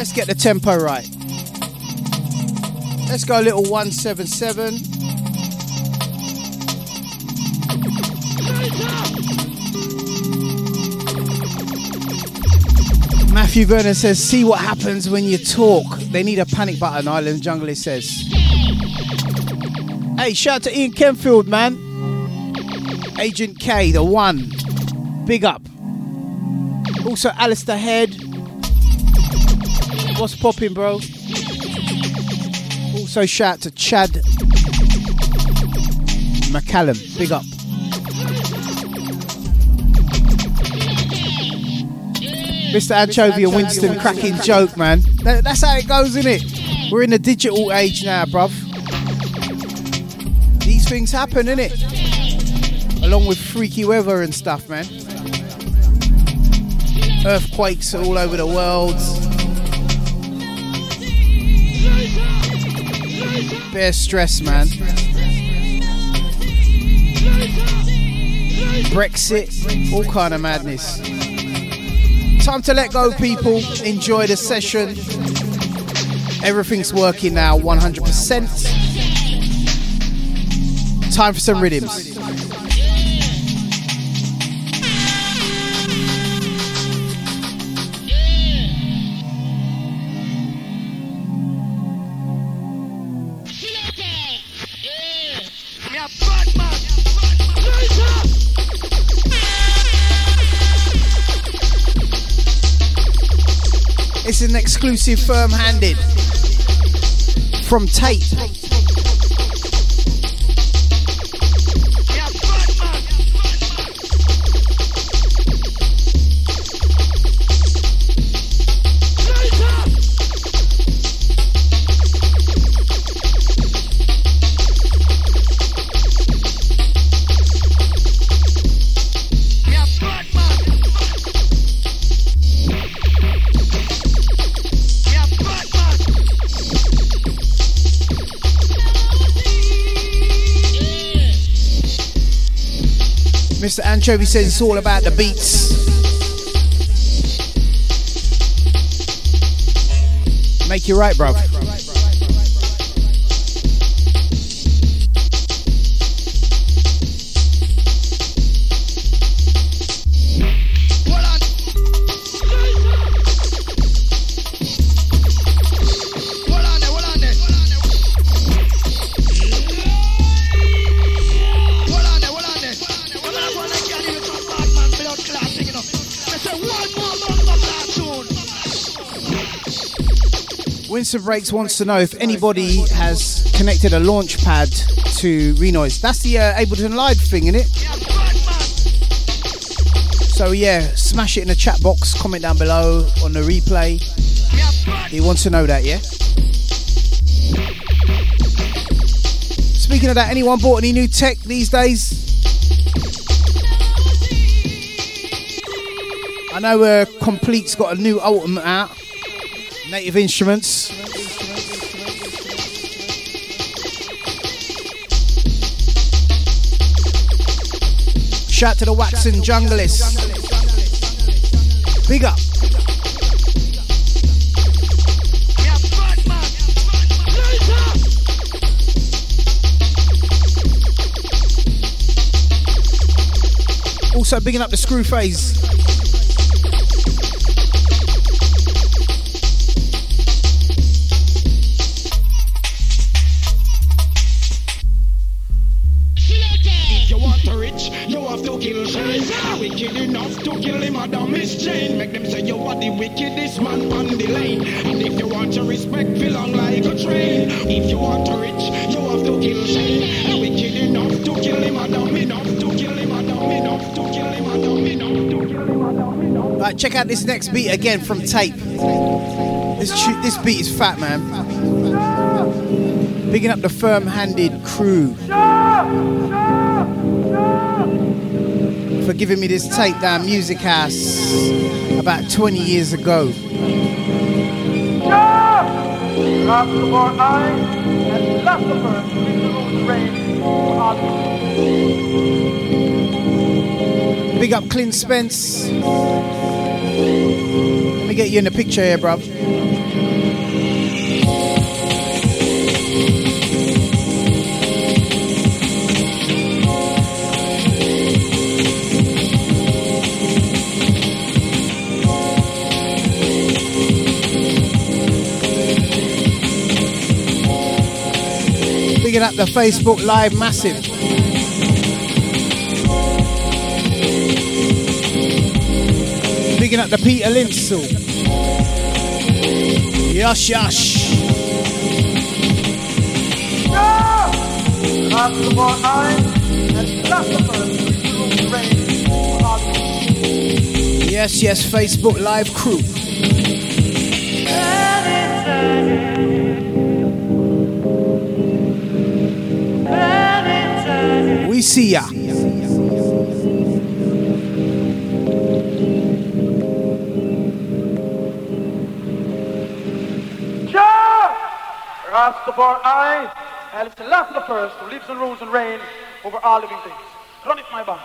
Let's get the tempo right. Let's go a little 177. Matthew Vernon says, see what happens when you talk. They need a panic button, Island Jungle It says. Hey, shout out to Ian Kenfield, man. Agent K, the one. Big up. Also, Alistair Head. What's popping, bro? Also, shout out to Chad McCallum. Big up. Mr. Anchovy and Winston cracking joke, man. That, that's how it goes, isn't it? We're in the digital age now, bruv. These things happen, innit? Along with freaky weather and stuff, man. Earthquakes all over the world. Bare stress, man. Brexit, all kind of madness. Time to let go, people. Enjoy the session. Everything's working now 100%. Time for some rhythms. Exclusive firm handed from Tate. Anchovy says it's all about the beats. Make you right, bro. Winston Breaks wants to know if anybody has connected a launch pad to Renoise. That's the uh, Ableton Live thing, isn't it? So yeah, smash it in the chat box, comment down below on the replay. He wants to know that, yeah? Speaking of that, anyone bought any new tech these days? I know uh, Komplete's got a new Ultimate out. Native Instruments. Shout to the Waxon Junglist. Big up. Also bigging up the screw phase. Right, check out this next beat again from Tape. This tu- this beat is fat, man. Bigging up the firm-handed crew for giving me this tape down Music House about 20 years ago. Big up Clint Spence. Let me get you in the picture here, bruv. Picking up the Facebook Live massive. Picking up the Peter Linsel. Yosh, yosh. Yes, yes, Facebook Live crew. We see ya. Rastafari, Haile Selassie the first, who lives and rules and reigns over all living things. Run it, my band.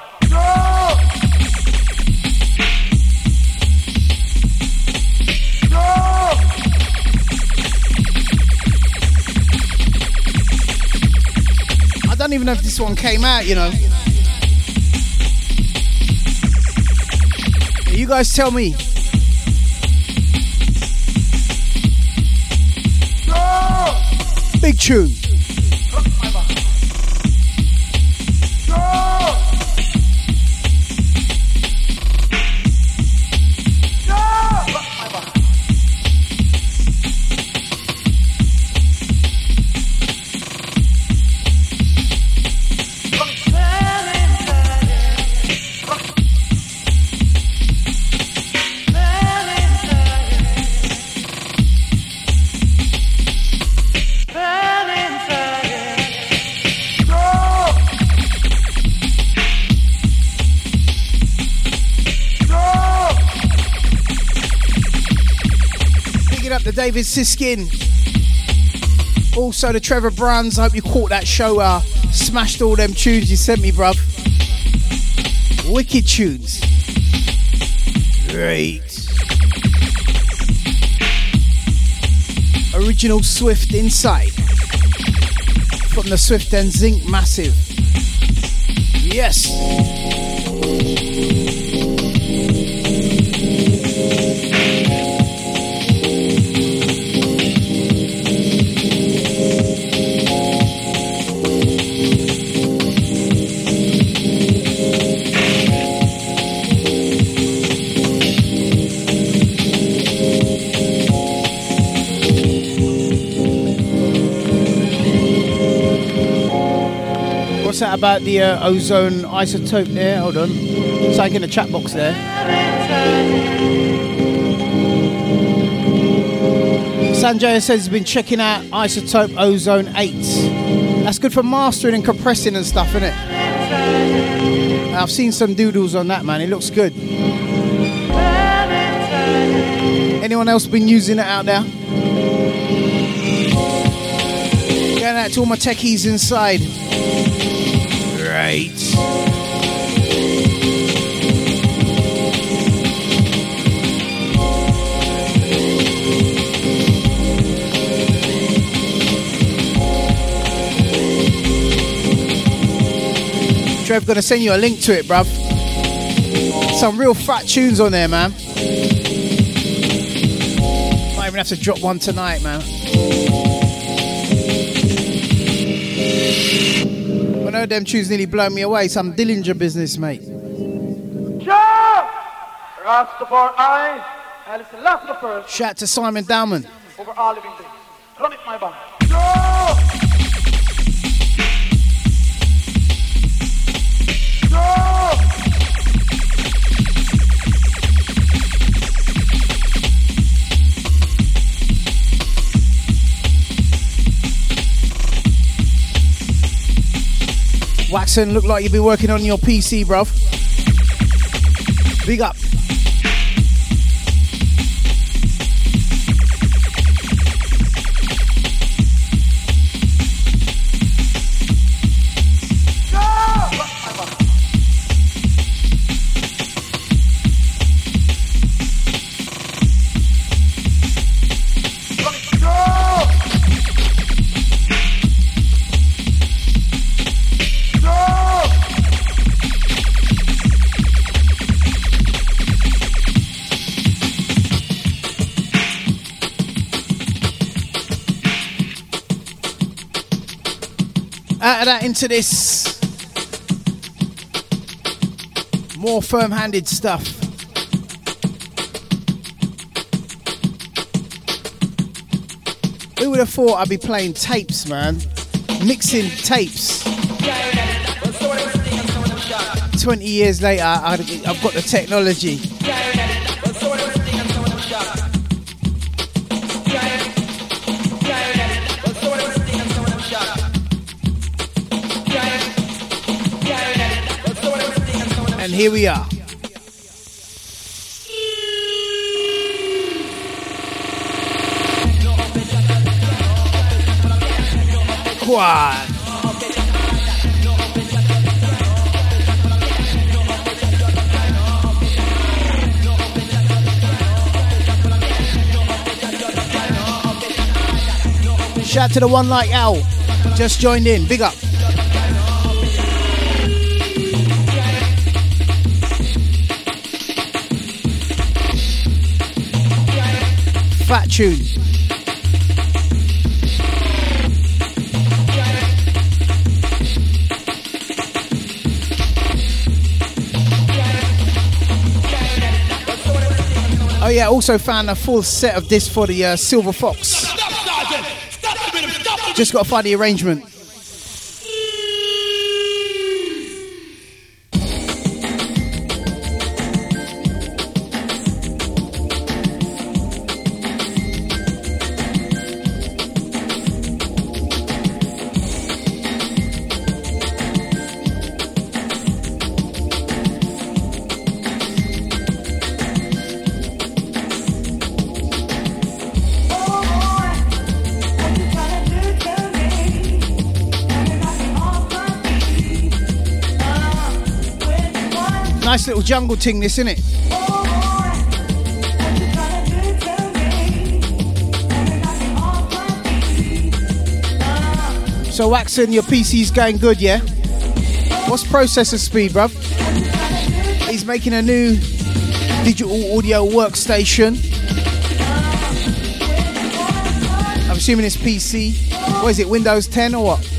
I don't even know if this one came out, you know. You guys tell me. Big tune. David Siskin. Also the Trevor Brands. I hope you caught that show. Uh, smashed all them tunes you sent me, bruv. Wicked tunes. Great. Original Swift Inside. From the Swift and Zinc Massive. Yes. What's that about the uh, Ozone iZotope there? Hold on. Something in the chat box there. Sanjay says he's been checking out iZotope Ozone 8. That's good for mastering and compressing and stuff, isn't it? I've seen some doodles on that, man. It looks good. Anyone else been using it out there? Going out to all my techies inside. Trev, gonna send you a link to it, bruv. Some real fat tunes on there, man. Might even have to drop one tonight, man. I know them tunes nearly blow me away. Some Dillinger business, mate. Jah! Rastafari, Haile Selassie the first, Shout to Simon Dowman. over all living things. Run it, my band. Waxon, look like you've been working on your PC, bruv. Big up. That into this. More firm handed stuff. Who would have thought I'd be playing tapes, man? Mixing tapes. 20 years later, I've got the technology. Here we are. Quad. Shout to the one like Al. Just joined in. Big up. Fat tune. Oh yeah, also found a full set of this for the uh, Silver Fox. Just got to find the arrangement. Jungle ting, this, isn't it? So, Waxon, your PC's going good, yeah? What's processor speed, bruv? He's making a new digital audio workstation. I'm assuming it's PC. What is it, Windows 10 or what?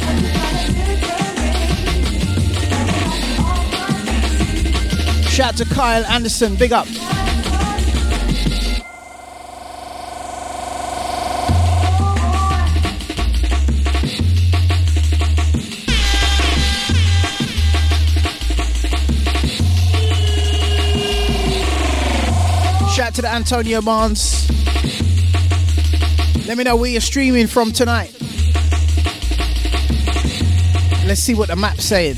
Shout out to Kyle Anderson, big up. Shout out to the Antonio Mans. Let me know where you're streaming from tonight. Let's see what the map's saying.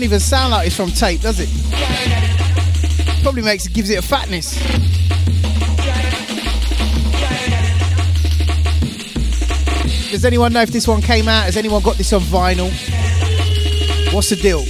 Don't even sound like it's from tape, does it? Probably makes it gives it a fatness. Does anyone know if this one came out? Has anyone got this on vinyl? What's the deal?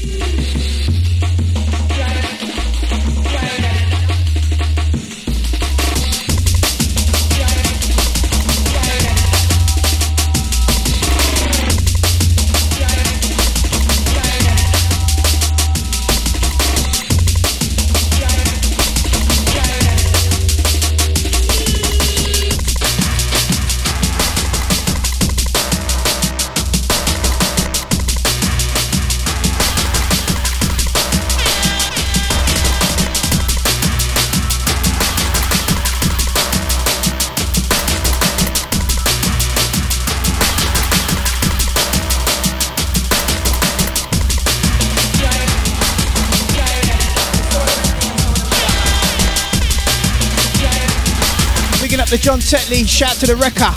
The John Tetley, shout to the Wrecker.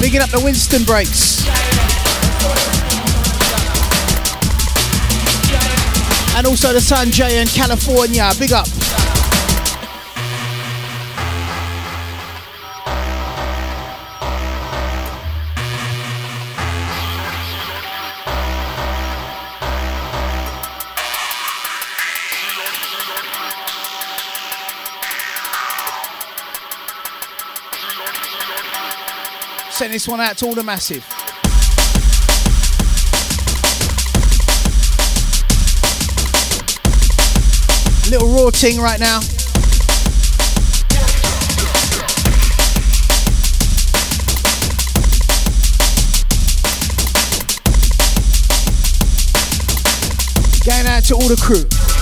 Bigging up the Winston Breaks. And also the Sanjay in California, big up. this one out to all the massive. Little raw ting right now. Going out to all the crew.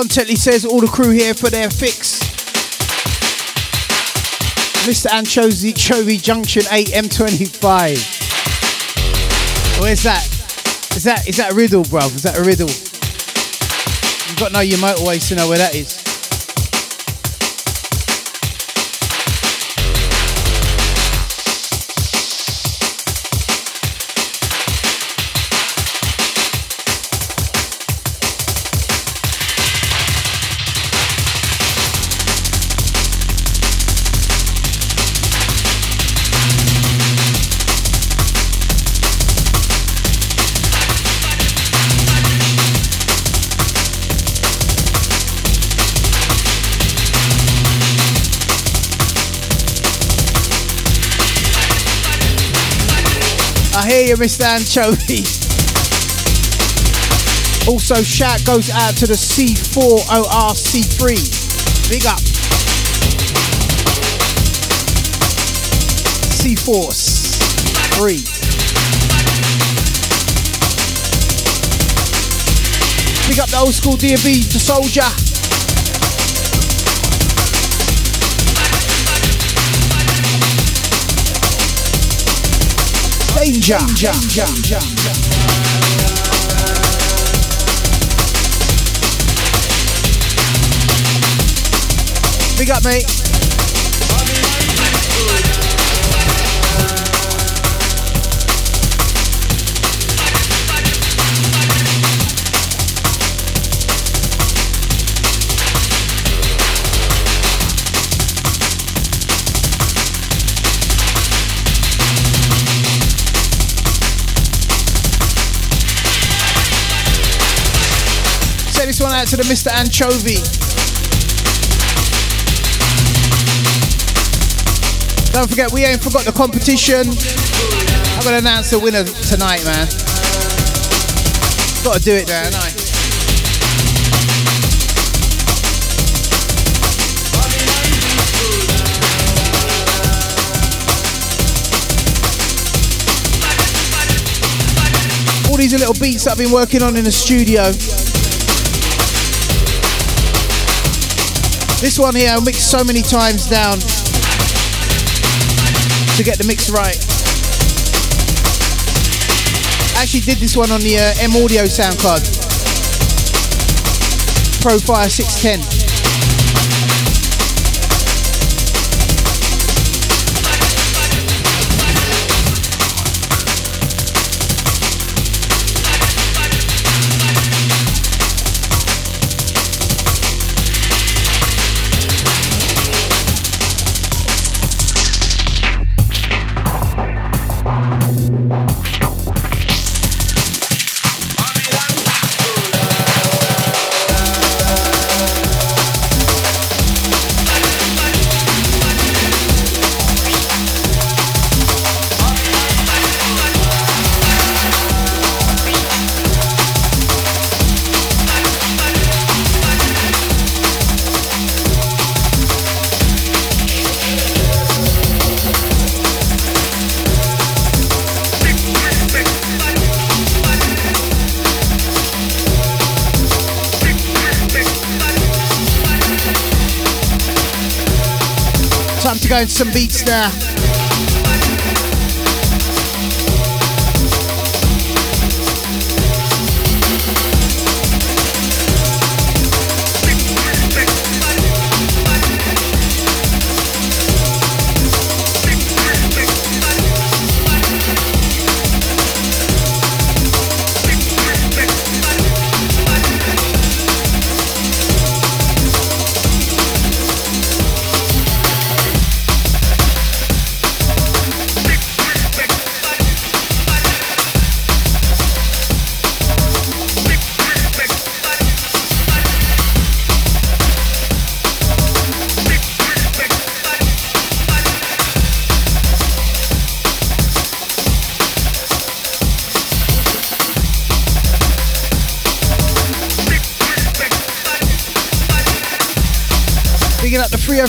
John Tetley says all the crew here for their fix. Mr. Anchozy Chovy Junction 8 M25. Where's that? Is that is that a riddle, bruv? Is that a riddle? You've got to know your motorways to know where that is. Anchovy. Also, shout goes out to the C4ORC3. Big up. C Force 3. Big up the old school DB, the soldier. Danger. Danger. Danger. Big up, mate. To the Mr. Anchovy. Don't forget, we ain't forgot the competition. I'm gonna announce the winner tonight, man. Gotta do it there, ain't I? All these little beats that I've been working on in the studio. This one here I mixed so many times down to get the mix right. I actually did this one on the uh, M Audio sound card. Profire 610. Into some beats now.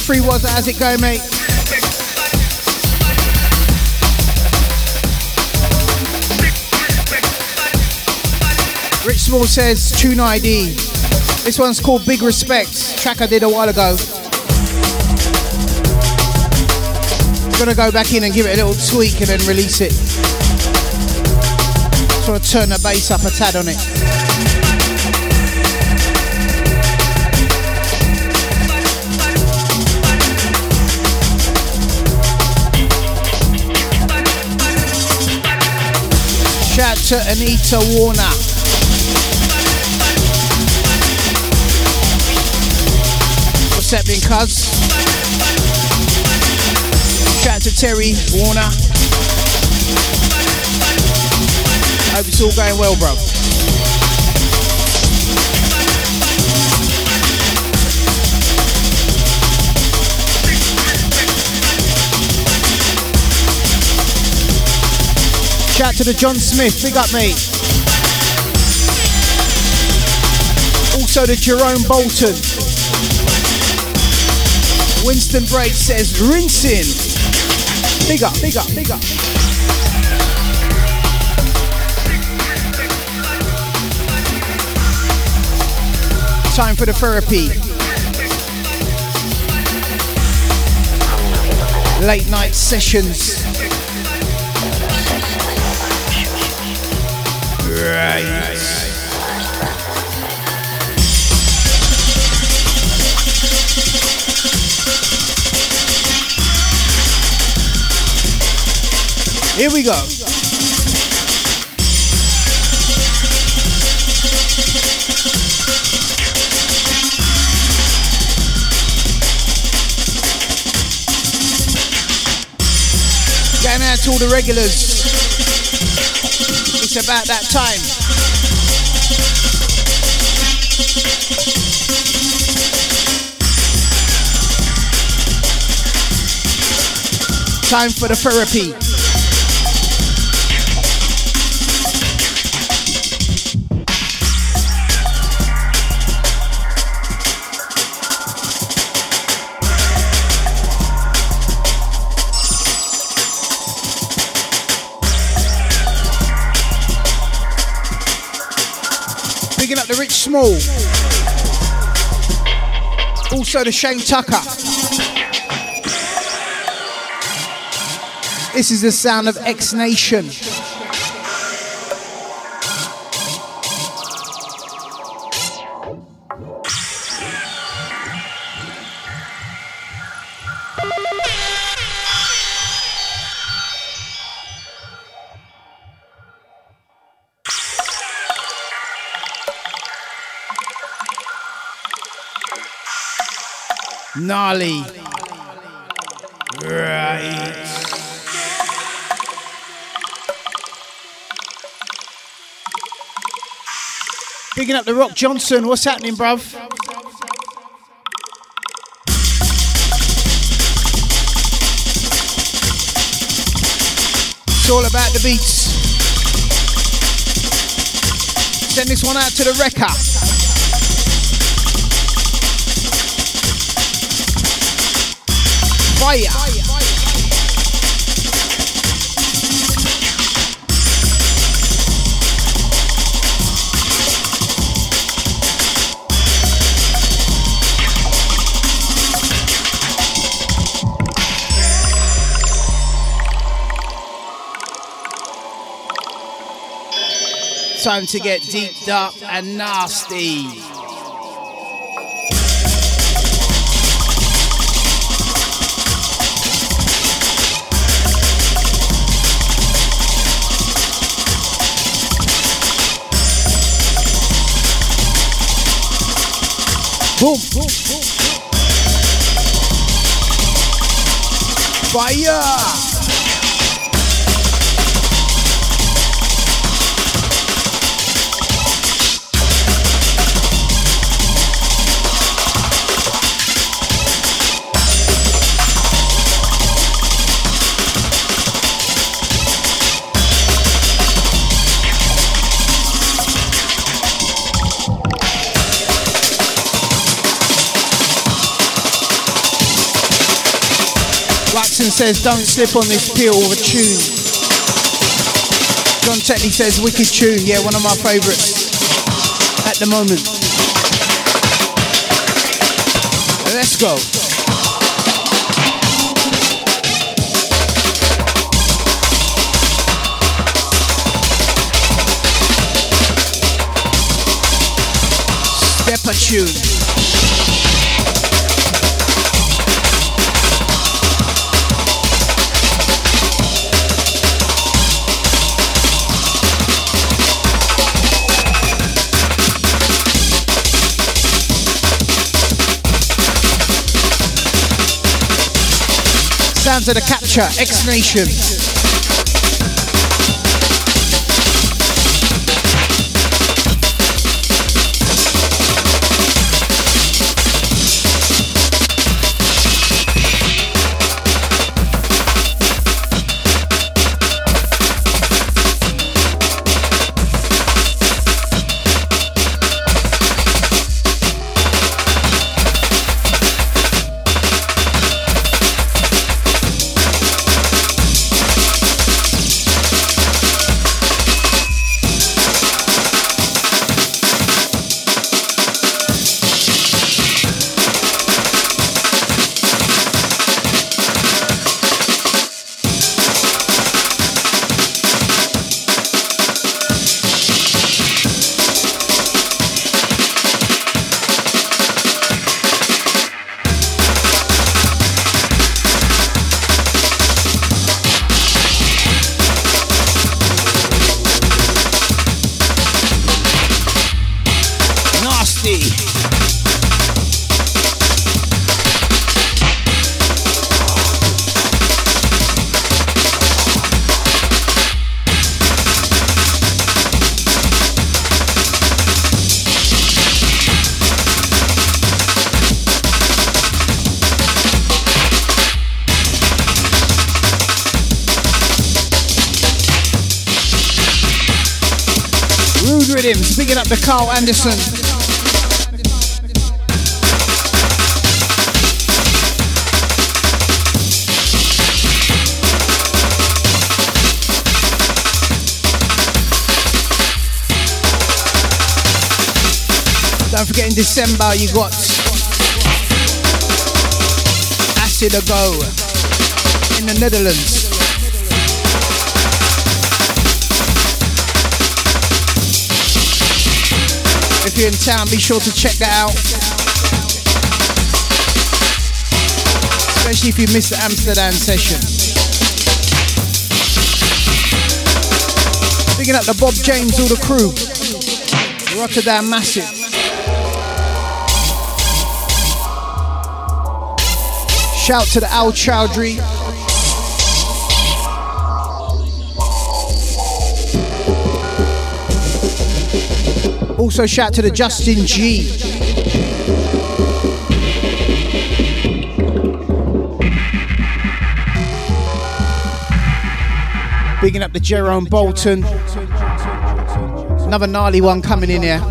303 was How's it go, mate? Rich Small says Tune ID. This one's called Big Respect. Track I did a while ago. Gonna go back in and give it a little tweak and then release it. Just wanna turn the bass up a tad on it. To Anita Warner. What's happening, cuz? Shout out to Terry Warner. Hope it's all going well, bro. Shout to the John Smith, big up mate. Also to Jerome Bolton. Winston Braid says rinsing. Big up, big up, big up. Time for the therapy. Late night sessions. Here we go. Going out to all the regulars. It's about that time. Time for the therapy. Small. Also the Shane Tucker. This is the sound of X Nation. Picking up the Rock Johnson. What's happening, bruv? It's all about the beats. Send this one out to the wrecker. fire. Time to get deep, dark, and nasty. Boom. boom, boom. Fire. Says, don't slip on this peel of a tune. John Tetley says, wicked tune. Yeah, one of my favourites at the moment. Let's go. Step a tune. Sounds of the capture, X Nation. Carl Anderson. Don't forget in December you got Acid A Go in the Netherlands. You're in town, be sure to check that out. Especially if you missed the Amsterdam session. Picking up the Bob James, all the crew. Rotterdam Massive. Shout to the Al Chowdhury. Also, shout to the Justin G. Bigging up the Jerome Bolton. Another gnarly one coming in here.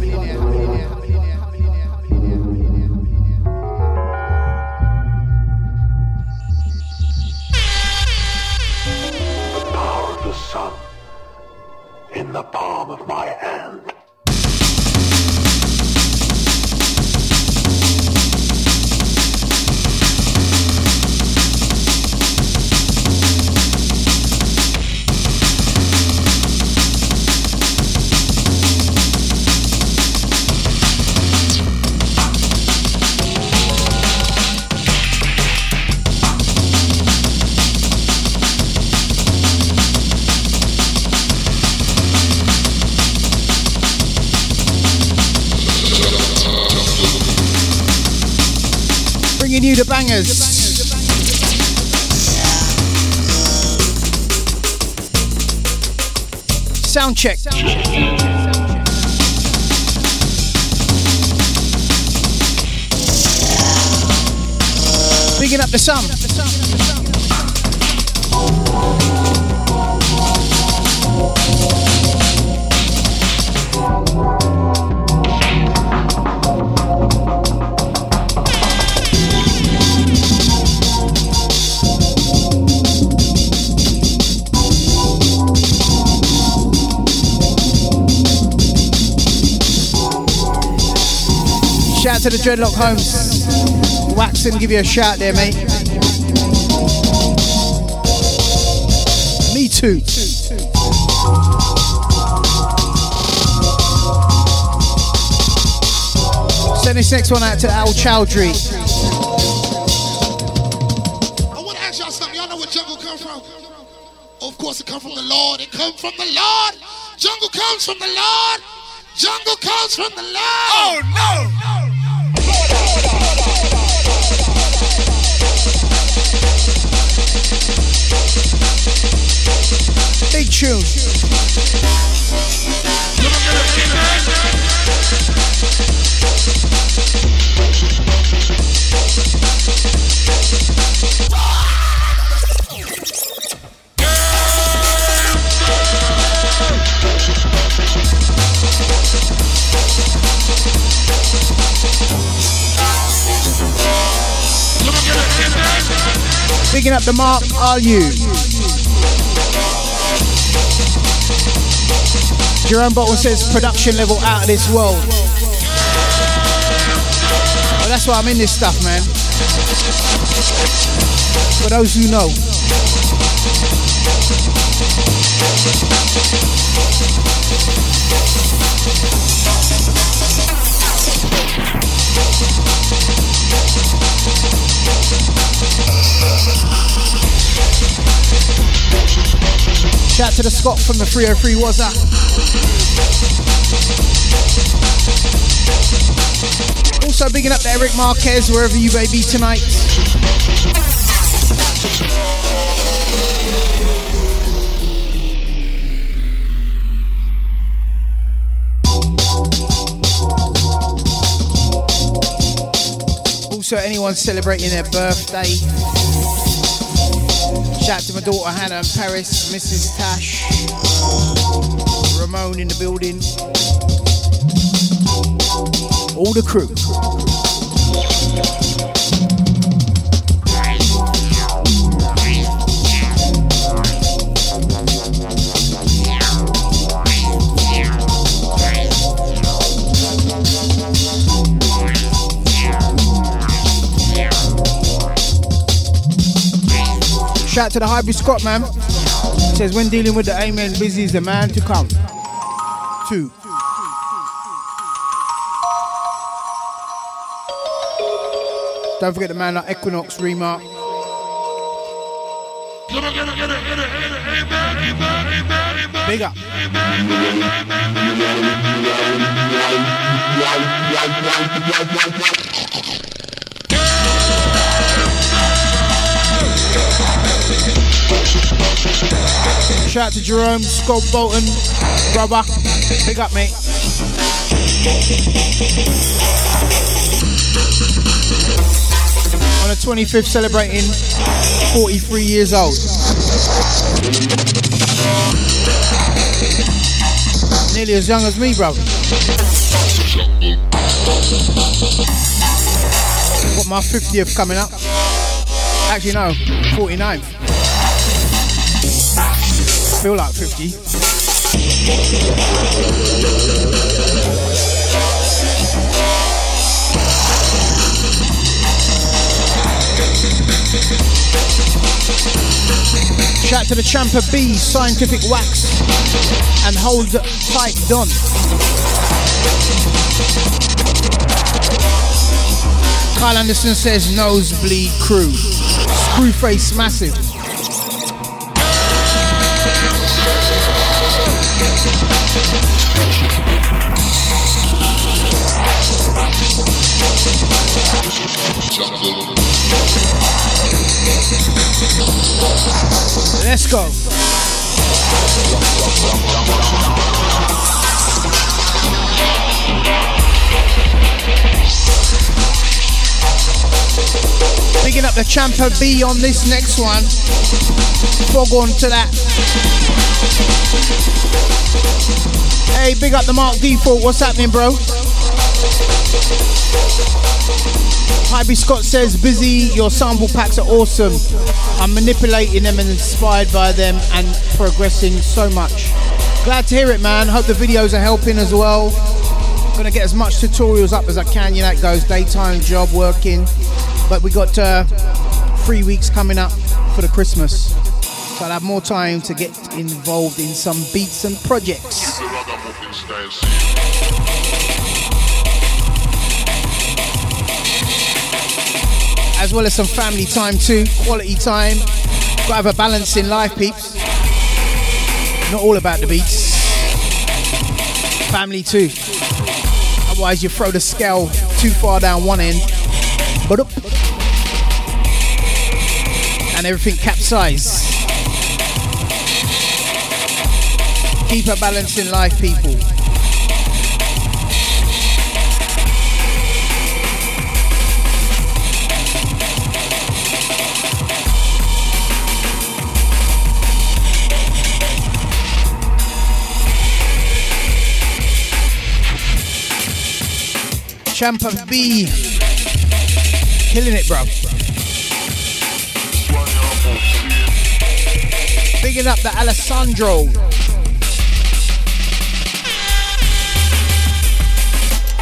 The sun. Shout to the Dreadlock Holmes. Waxon, give you a shout there, mate. Me too. Send this next one out to Al Chowdhury. I want to ask y'all something. Y'all know where jungle come from? of course, it come from the Lord. It come from the Lord. Jungle comes from the Lord. Jungle comes from the Lord. Oh no! Tune. Picking up the mark, are you? Jerome Bolton says production level out of this world. That's why I'm in this stuff, man. For those who know. Shout to the Scott from the 303 was up. Also bigging up to Eric Marquez wherever you may be tonight. Also anyone celebrating their birthday. Shout to my daughter Hannah in Paris, Mrs. Tash, Ramon in the building, all the crew. Shout to the Hybrid Scott man. Says when dealing with the Amen, busy is the man to come. Two. Don't forget the man like Equinox Remark. Big up. Shout out to Jerome, Scott Bolton, brother. Big up, mate. On the 25th, celebrating 43 years old. Nearly as young as me, brother. Got my 50th coming up. Actually, no, 49th. Feel like 50. Shout to the Champa B, Scientific Wax, and Hold Tight Don. Kyle Anderson says Nosebleed Crew. Screwface Massive. Up the Champa B on this next one. Fog on to that. Hey, big up the Mark Default. What's happening, bro? Hybrid Scott says, busy, your sample packs are awesome. I'm manipulating them and inspired by them and progressing so much. Glad to hear it, man. Hope the videos are helping as well. Gonna get as much tutorials up as I can. You know, it goes daytime job working, but we got uh, three weeks coming up for the Christmas, so I'll have more time to get involved in some beats and projects. As well as some family time too, quality time. Gotta have a balance in life, peeps. Not all about the beats. Family too. Otherwise, you throw the scale too far down one end, but up, and everything capsize. Keep a balance in life, people. Champa B. Killing it, bro. Bigging up the Alessandro.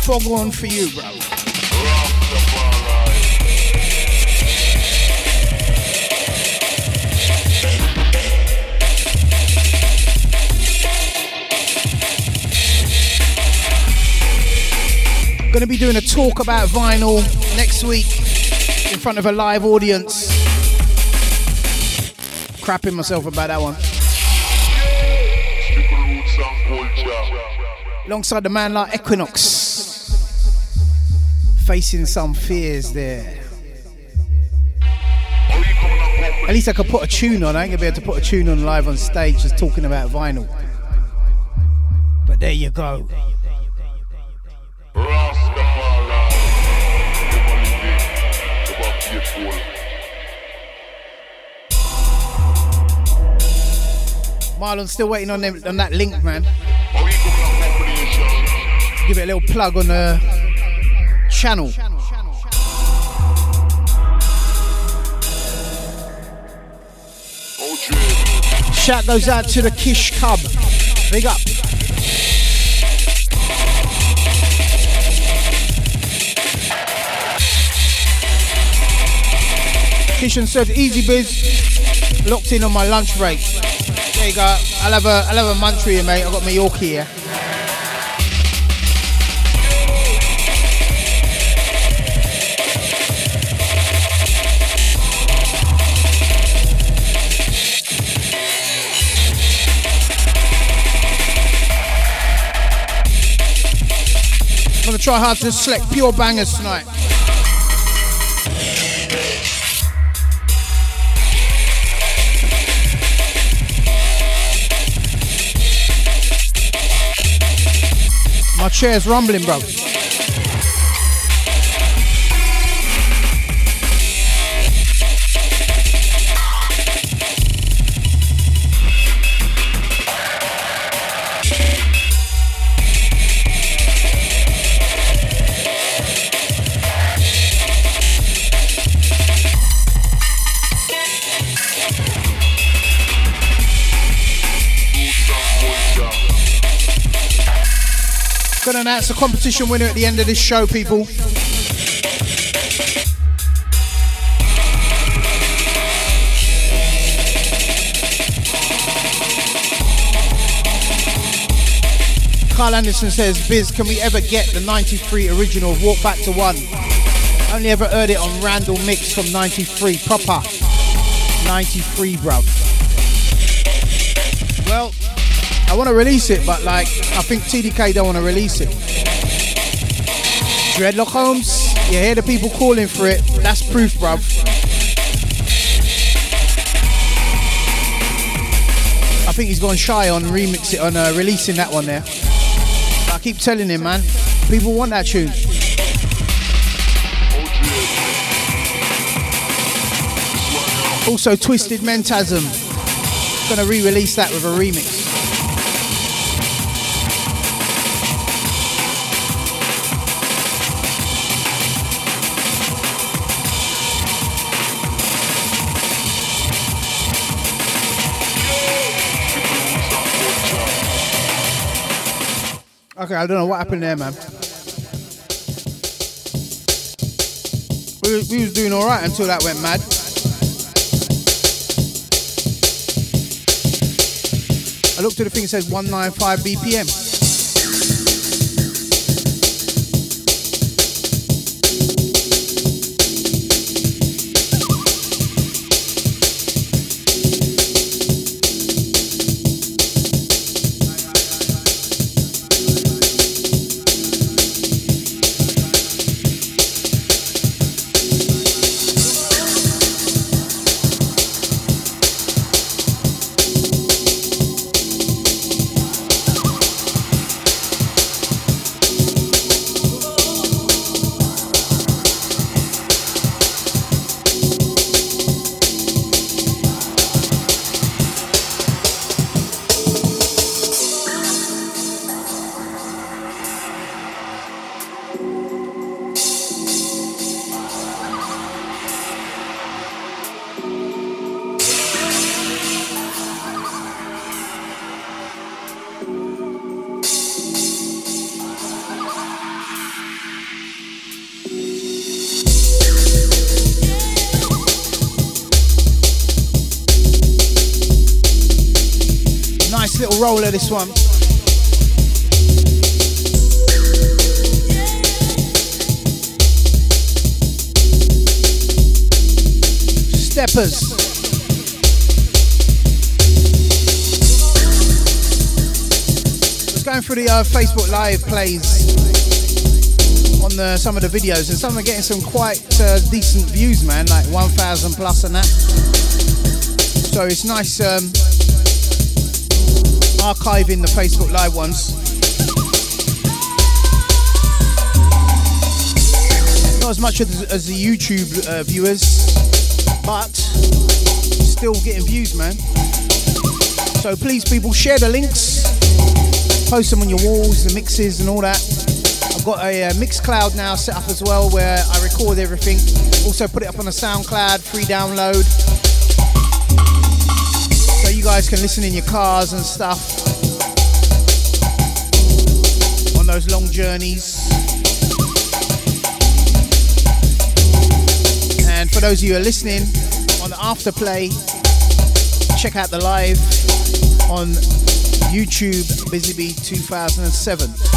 Fog on for you, bro. Going to be doing a talk about vinyl next week in front of a live audience. Crapping myself about that one. Alongside the man like Equinox. Facing some fears there. At least I could put a tune on. I ain't gonna be able to put a tune on live on stage just talking about vinyl. But there you go. Still waiting on them, on that link, man. Give it a little plug on the channel. Shout goes out to the Kish Cub. Big up. Kishan said, easy biz, locked in on my lunch break. You. I'll have a, I'll have a munch for you, mate. I've got my Yorkie here. I'm gonna try hard to select pure bangers tonight. My chair's rumbling, bro. Gonna announce the competition winner at the end of this show, people. Carl Anderson says, Biz, can we ever get the 93 original of Walk Back to One? Only ever heard it on Randall Mix from 93, proper 93, bruv. Well, I want to release it, but like, I think TDK don't want to release it. Dreadlock Holmes, you hear the people calling for it. That's proof, bruv. I think he's gone shy on remix it on uh, releasing that one there. But I keep telling him, man, people want that tune. Also, Twisted Mentasm. Gonna re-release that with a remix. Okay, I don't know what happened there, man. We, we was doing all right until that went mad. I looked at the thing, it says 195 BPM. This one. Steppers. Just going through the uh, Facebook Live plays on the, some of the videos, and some are getting some quite uh, decent views, man, like 1,000 plus and that. So it's nice. Um, archiving the Facebook Live ones. Not as much as, as the YouTube uh, viewers, but still getting views, man. So please, people, share the links, post them on your walls, the mixes, and all that. I've got a uh, Mixcloud now set up as well where I record everything. Also, put it up on a SoundCloud, free download so you guys can listen in your cars and stuff those long journeys. And for those of you who are listening on the afterplay, check out the live on YouTube Busy Bee 2007.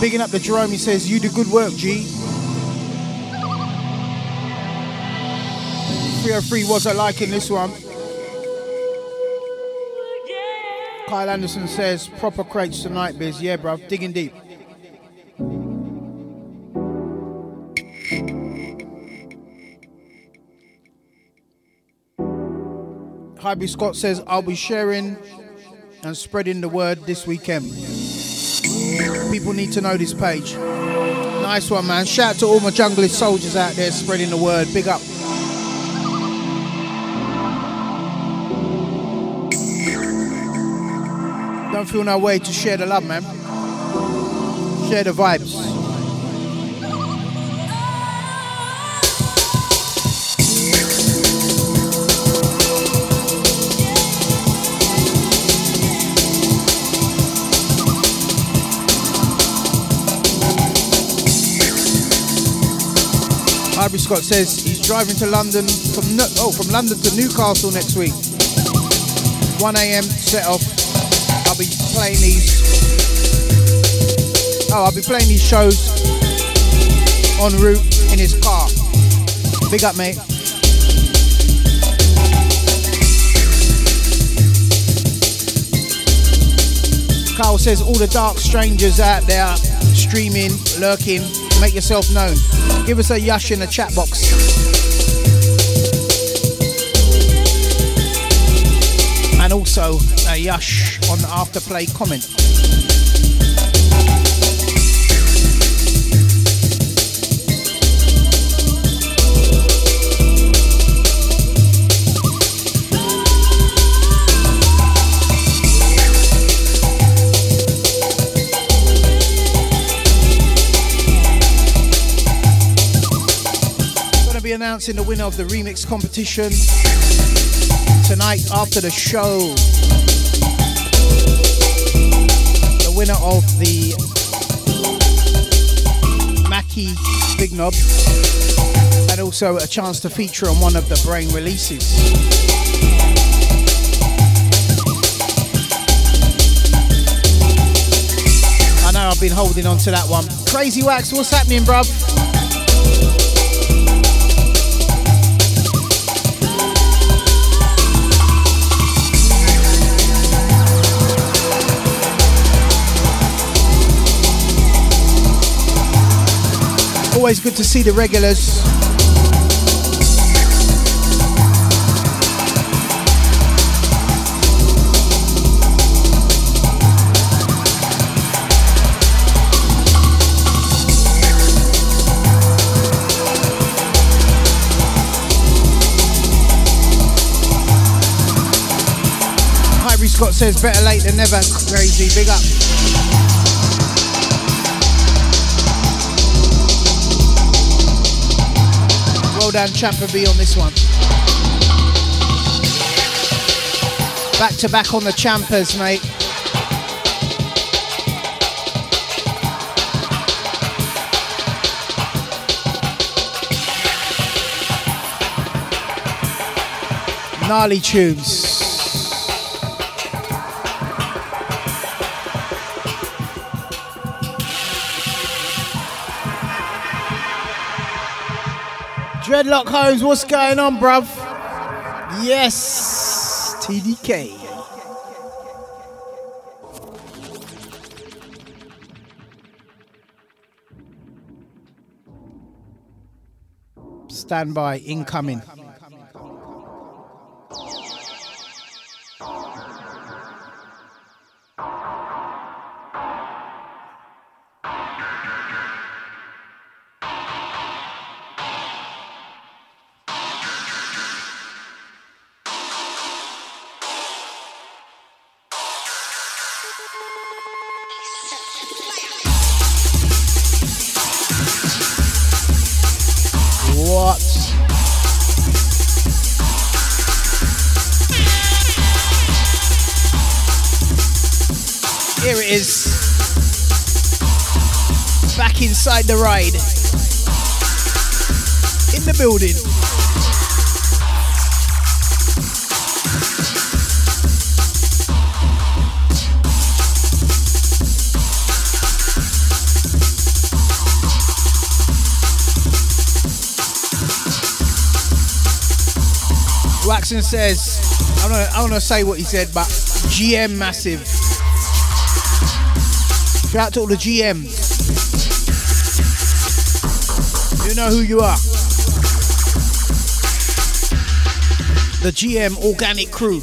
Bigging up the Jerome, he says, You do good work, G. 303 was I liking this one? Kyle Anderson says, Proper crates tonight, biz. Yeah, bruv, digging deep. Hybrid Scott says, I'll be sharing and spreading the word this weekend. People need to know this page. Nice one, man. Shout out to all my junglist soldiers out there spreading the word. Big up. Don't feel no way to share the love, man. Share the vibes. Harvey Scott says he's driving to London from oh from London to Newcastle next week. 1 a.m. set off. I'll be playing these. Oh, I'll be playing these shows en route in his car. Big up, mate. Carl says all the dark strangers out there streaming, lurking, make yourself known. Give us a yush in the chat box. And also a yush on the afterplay comment. Announcing the winner of the remix competition tonight after the show. The winner of the Mackie Big Knob and also a chance to feature on one of the Brain releases. I know I've been holding on to that one. Crazy Wax, what's happening, bruv? Always good to see the regulars. Scott says better late than never. Crazy, big up. Done, Champa B on this one. Back to back on the Champas, mate. Gnarly tunes. Dreadlock Holmes, what's going on, bruv? Yes, TDK. Standby, incoming. Inside the ride. In the building. Waxon says, I don't, don't know say what he said, but GM massive. Shout out to all the GMs. Know who you are. The GM organic crew.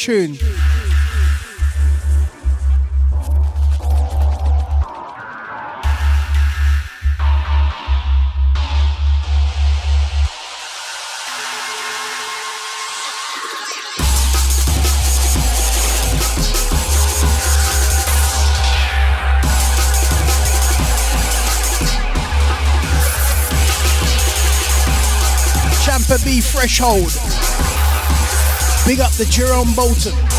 Tune. Threshold. The Jerome Bolton.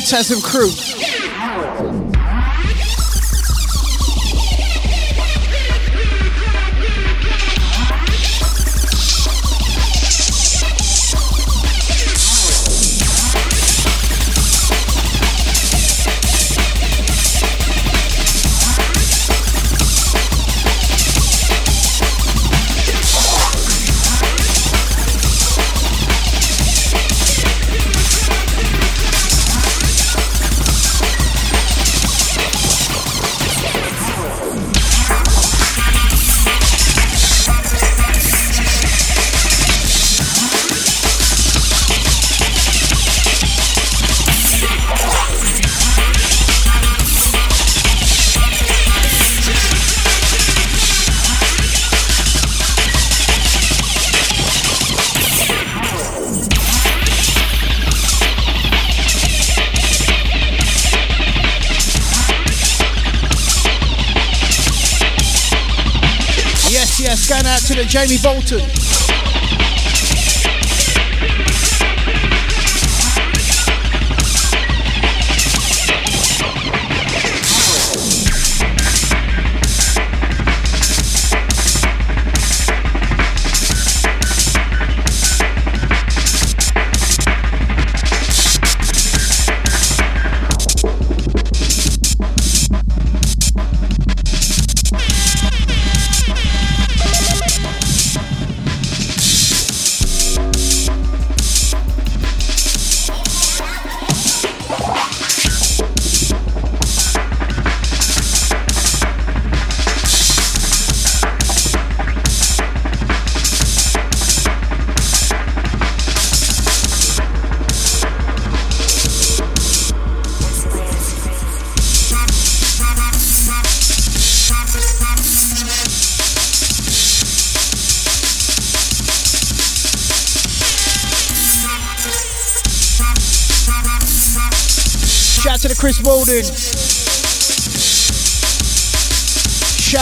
Mentasm crew. Jamie Bolton.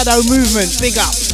Shadow Movement, big up.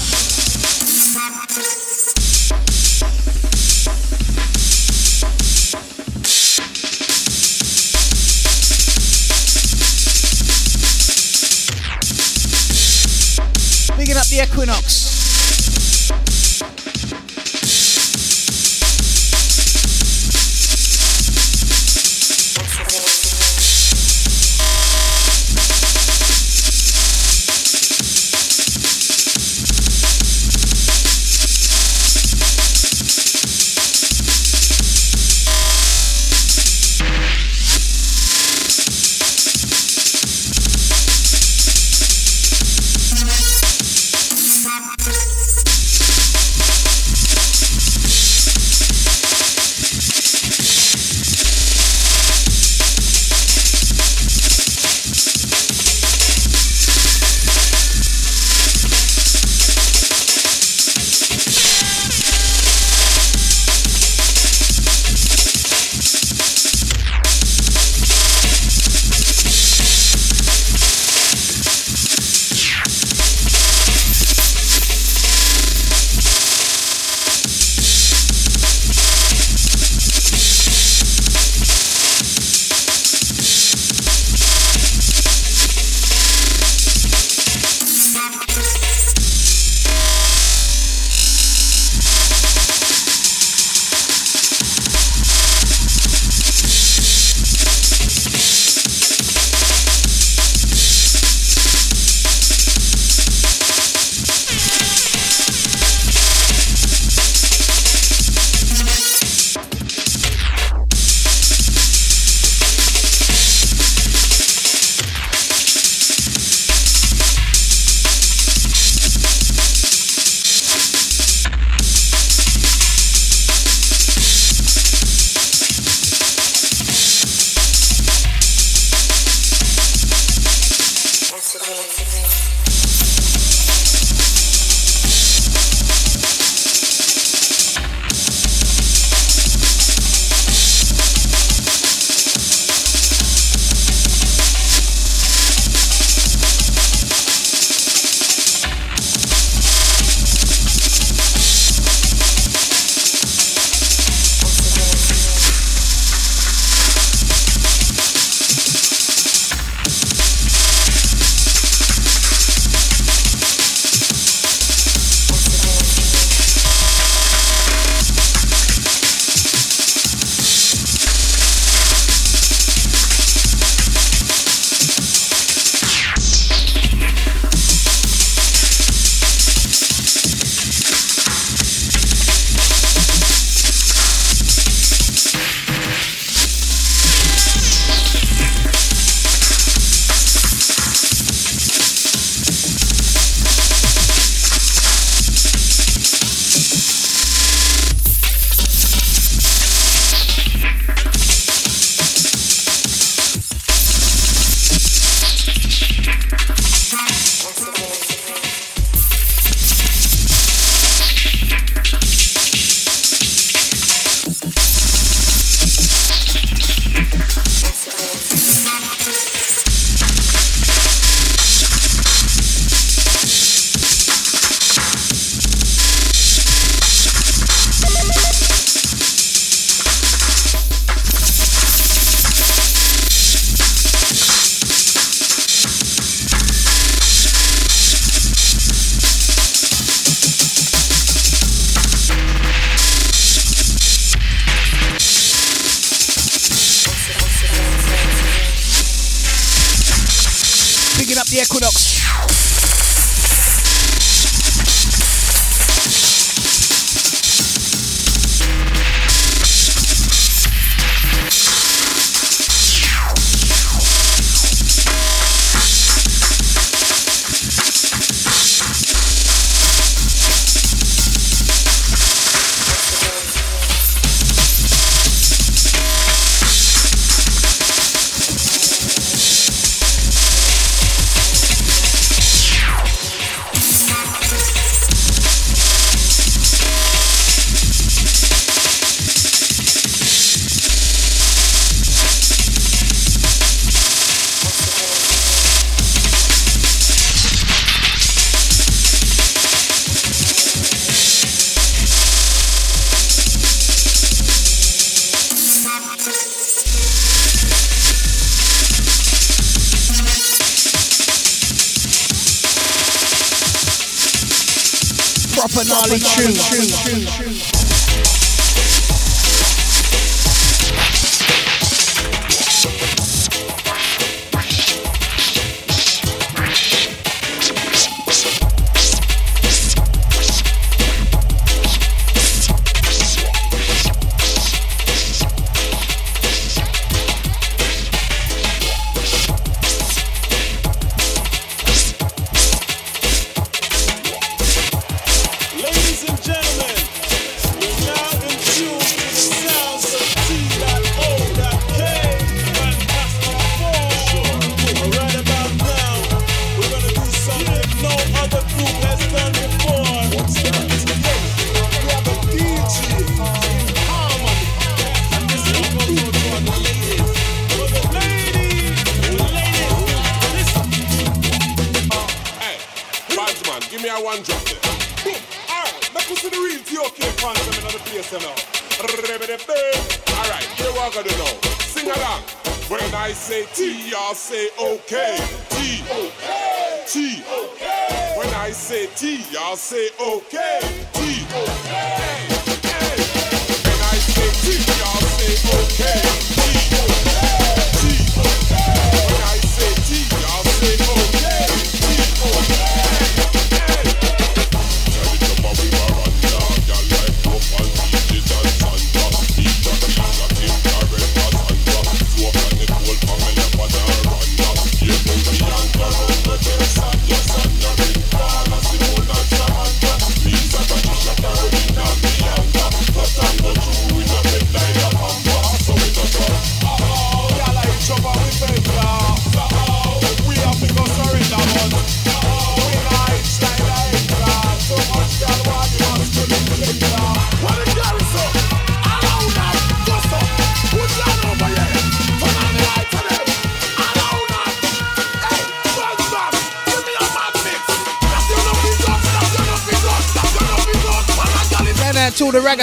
true.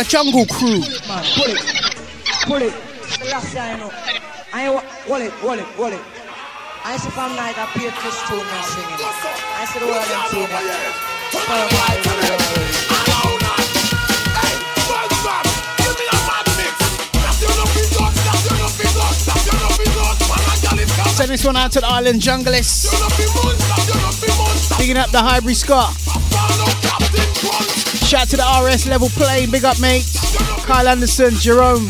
a jungle crew. Man, pull it. Pull it. The last guy I know. I ain't wallet, wallet, wallet. I said from night I paid for stone and singing. I said all them saying that. Send this one out to the island junglist. Picking up the Hybrid Scott. Shout out to the RS level playing Big up, mates. Kyle Anderson, Jerome.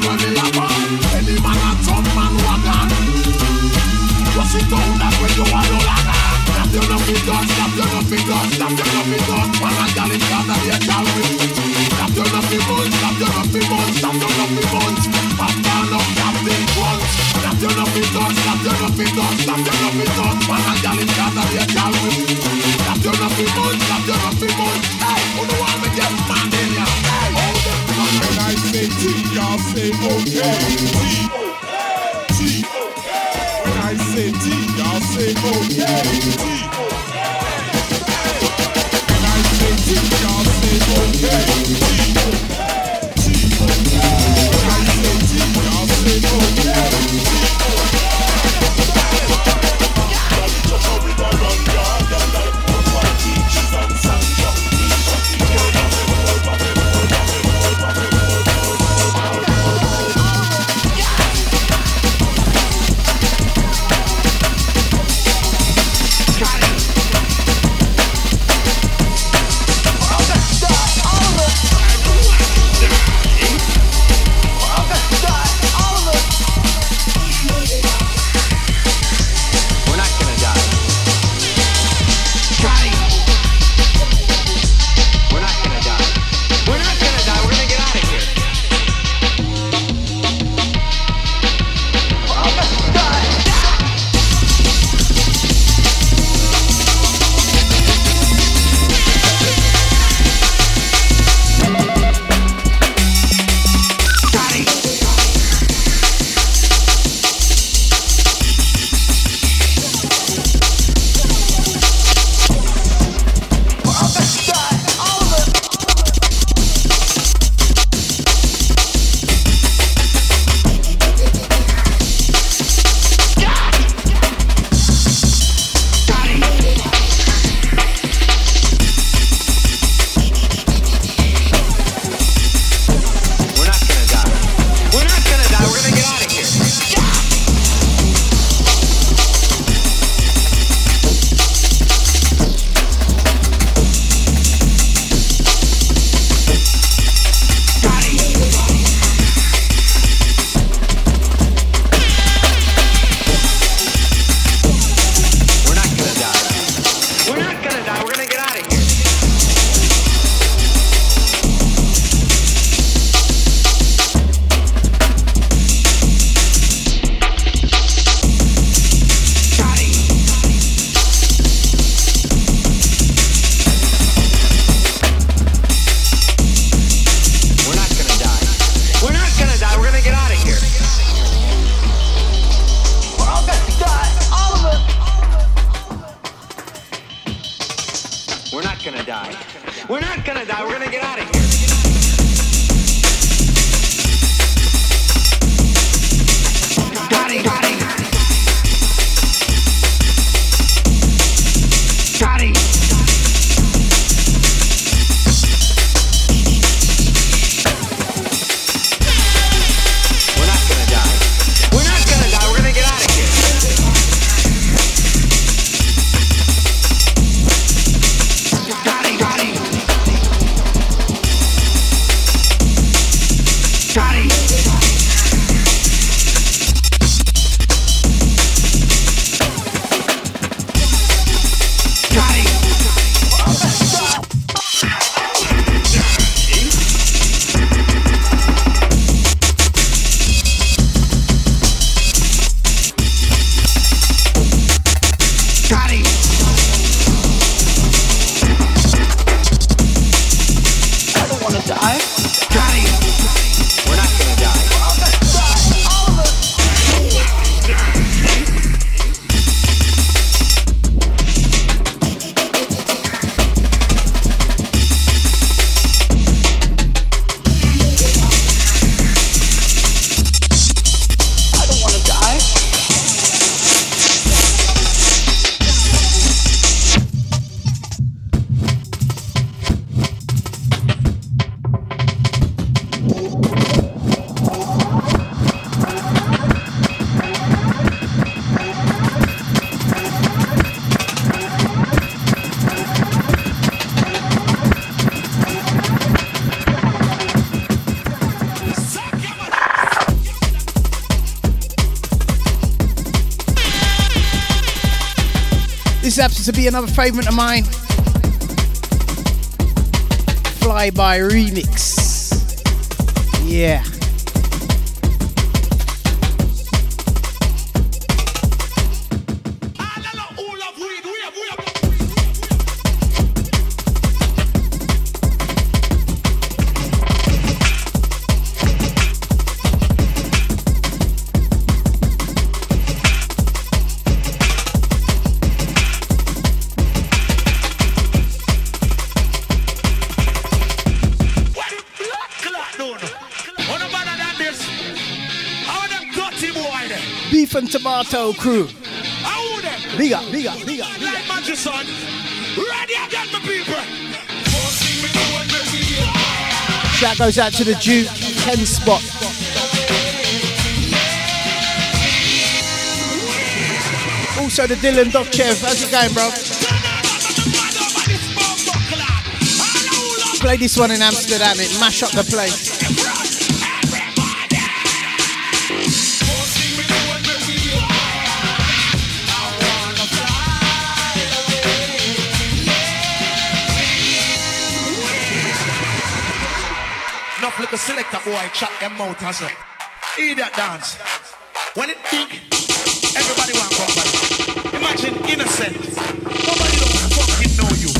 it done, stop the rough it love stop the rough love done. One Be another favourite of mine. Fly by remix. Yeah. Ghetto Crew. Big up, big up, big up. Ready again, my people. Shout goes out to the Duke, 10 Spot. Also the Dylan Dokchev. How's it going, bro? Play this one in Amsterdam. It mash up the place. Look a selector boy chop them mouth and say, idiot dance. When it big, everybody want company. Imagine innocent. Nobody don't fucking know you.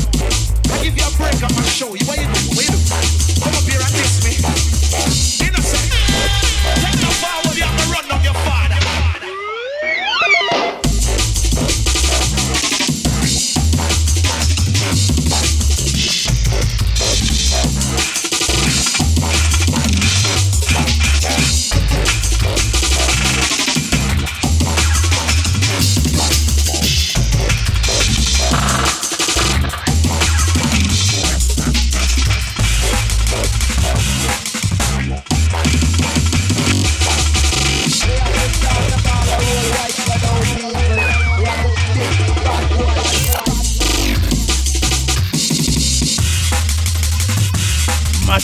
I give you a break, I'm show you what you do, what you do. Come up here and kiss me. Innocent.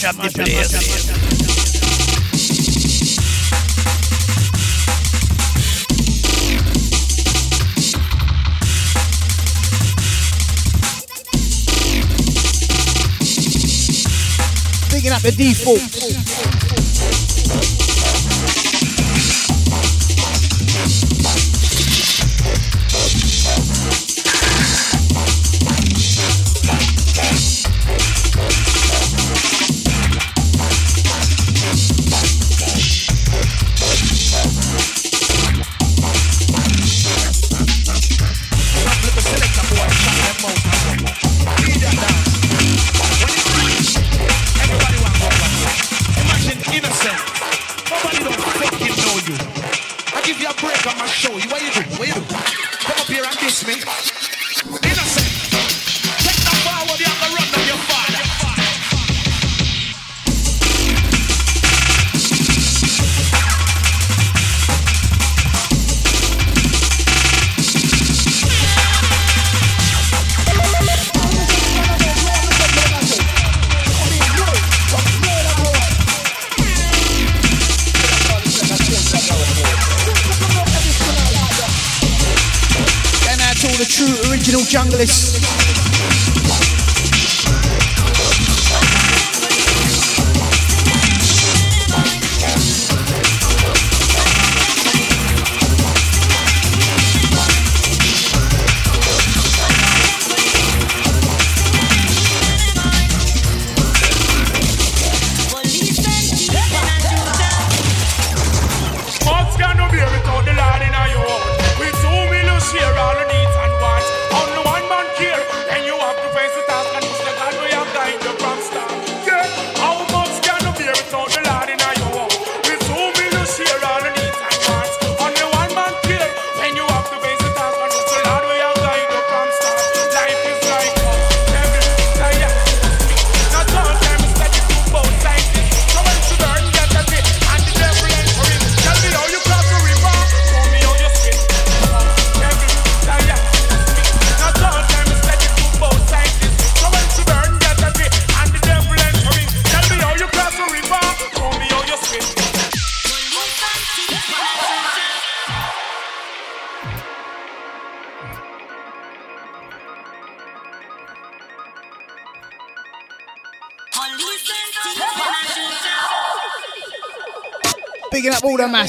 up the place. Picking up the defaults.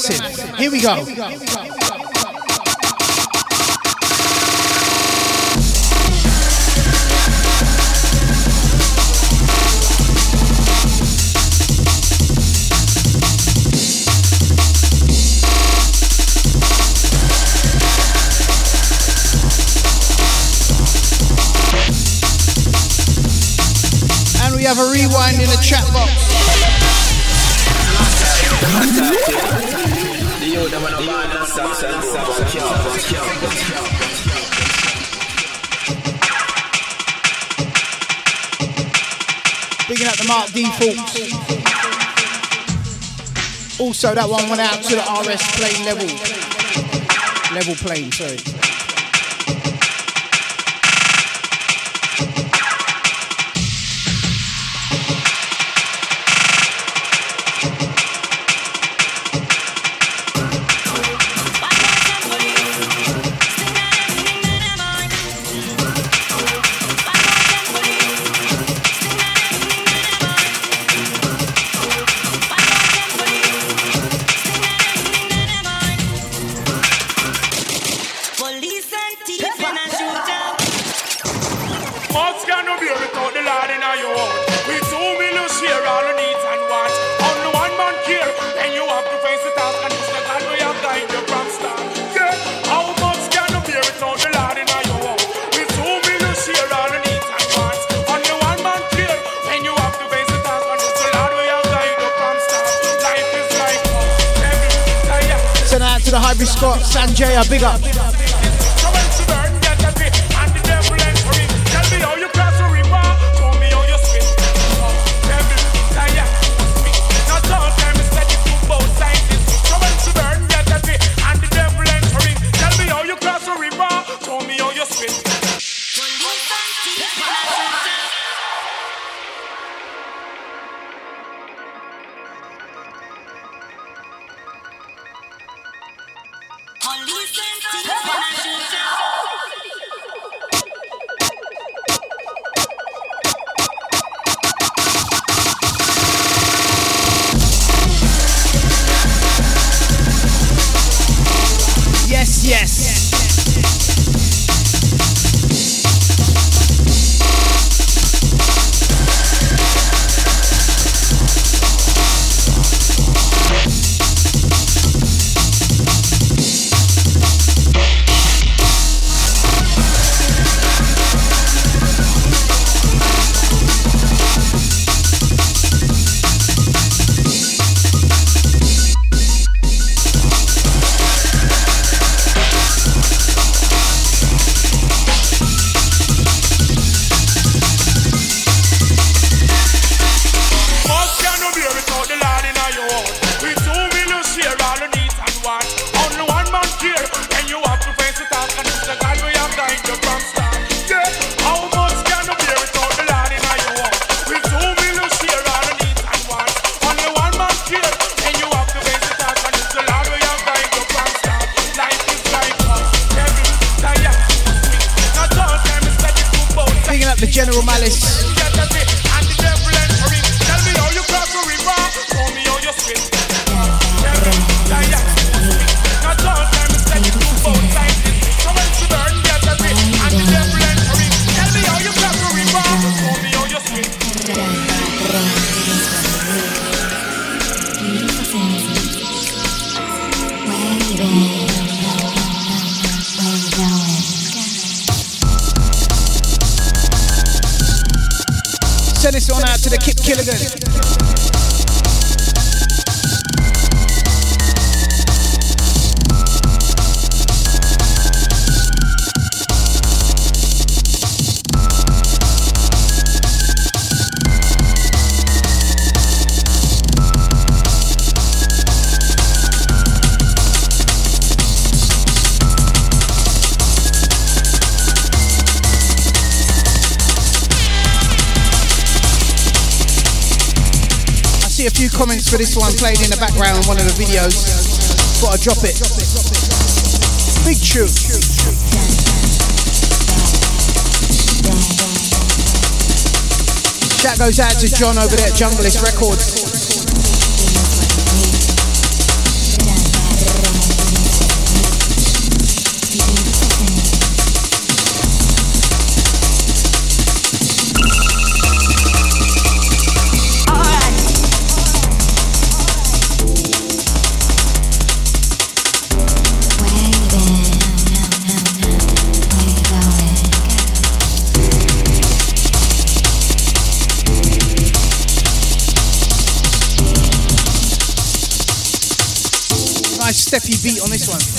massive. Here we go. Bigging out the Mark Defaults. Also, that one went out to the RS plane level. Level plane, sorry. in the background in one of the videos. Gotta drop it. Big tune. That goes out to John over there at Junglist Records. This one.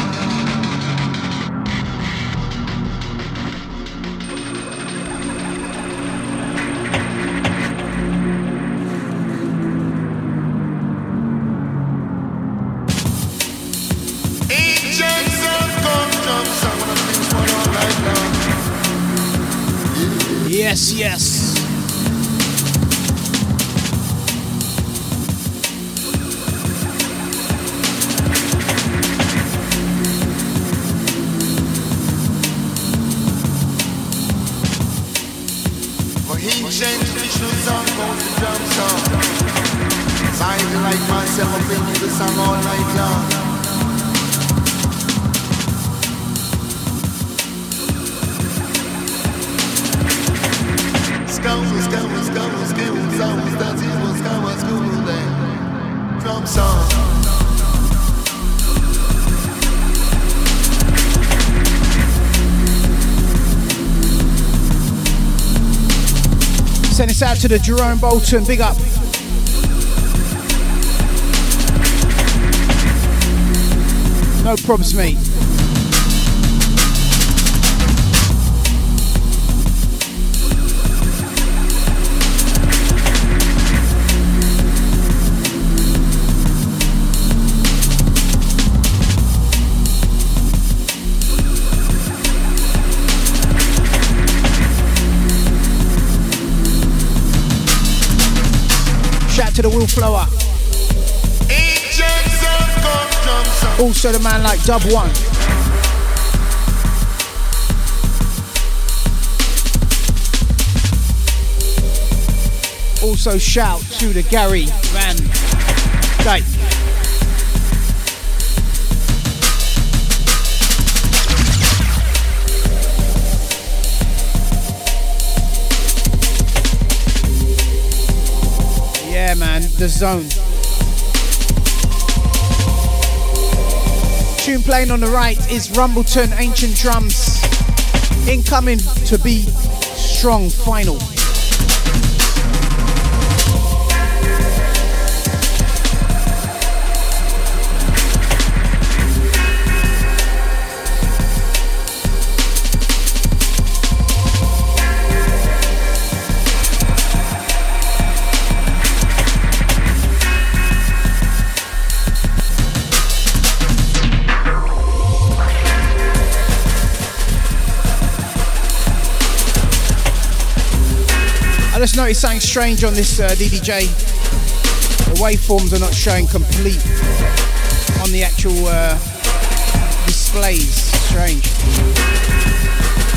Yes, the Jerome Bolton. Big up. No problems, mate. To the Will Flower. Oh, also the man like Dub One. Also shout to the Gary Van Dyke. The zone. Tune playing on the right is Rumbleton Ancient Drums. Incoming to be strong final. Just noticed something strange on this uh, DDJ. The waveforms are not showing complete on the actual uh, displays. Strange.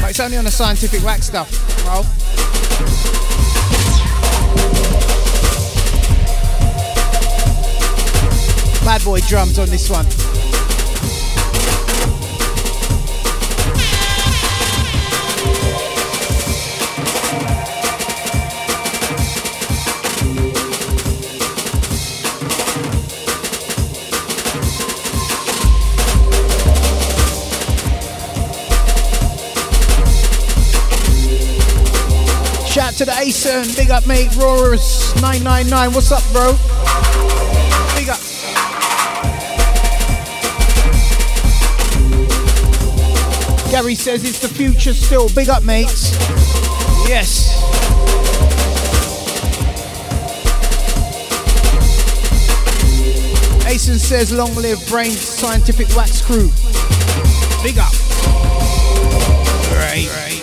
But it's only on the scientific wax stuff, Ralph. Bad boy drums on this one. Out to the Asen, big up mate, Roarers 999. What's up, bro? Big up. Gary says it's the future still. Big up, mates. Yes. Asen says long live Brain Scientific Wax Crew. Big up. Right.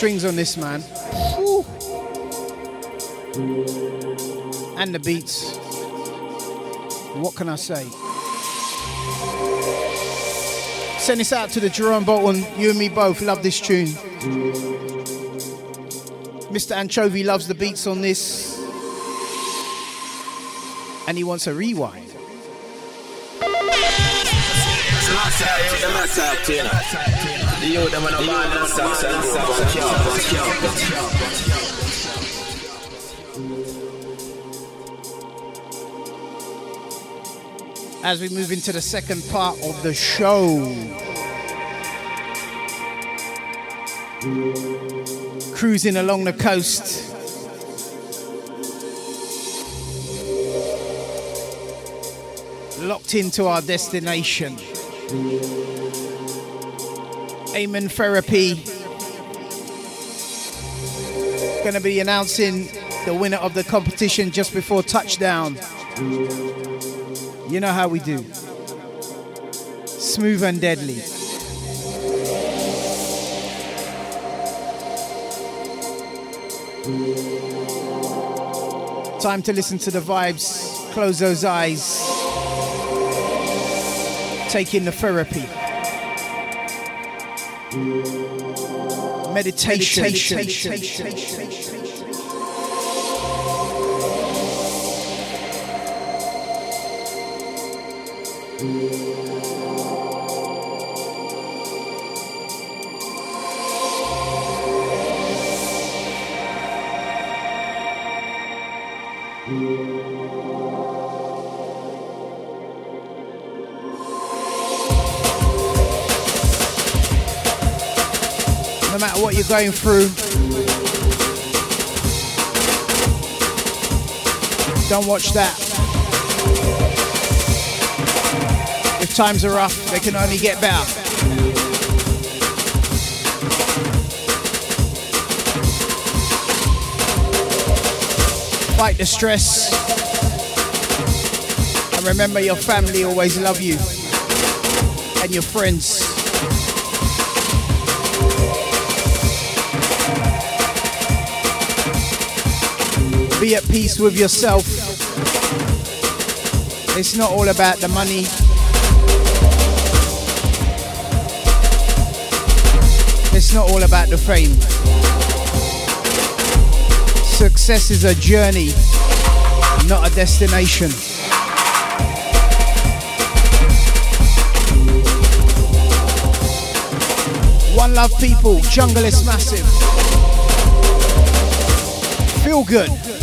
Strings on this man. And the beats. What can I say? Send this out to the Jerome Bolton. You and me both love this tune. Mr. Anchovy loves the beats on this. And he wants a rewind. As we move into the second part of the show. Cruising along the coast. Locked into our destination. Amen Therapy. Going to be announcing the winner of the competition just before touchdown. You know how we do. Smooth and deadly. Time to listen to the vibes. Close those eyes. Take in the therapy. Meditation. Meditation. Meditation. Meditation. Going through, don't watch that. If times are rough, they can only get better. Fight the stress. And remember your family always love you. And your friends. Be at peace with yourself. It's not all about the money. It's not all about the fame. Success is a journey, not a destination. One love people, jungle is massive. Feel good.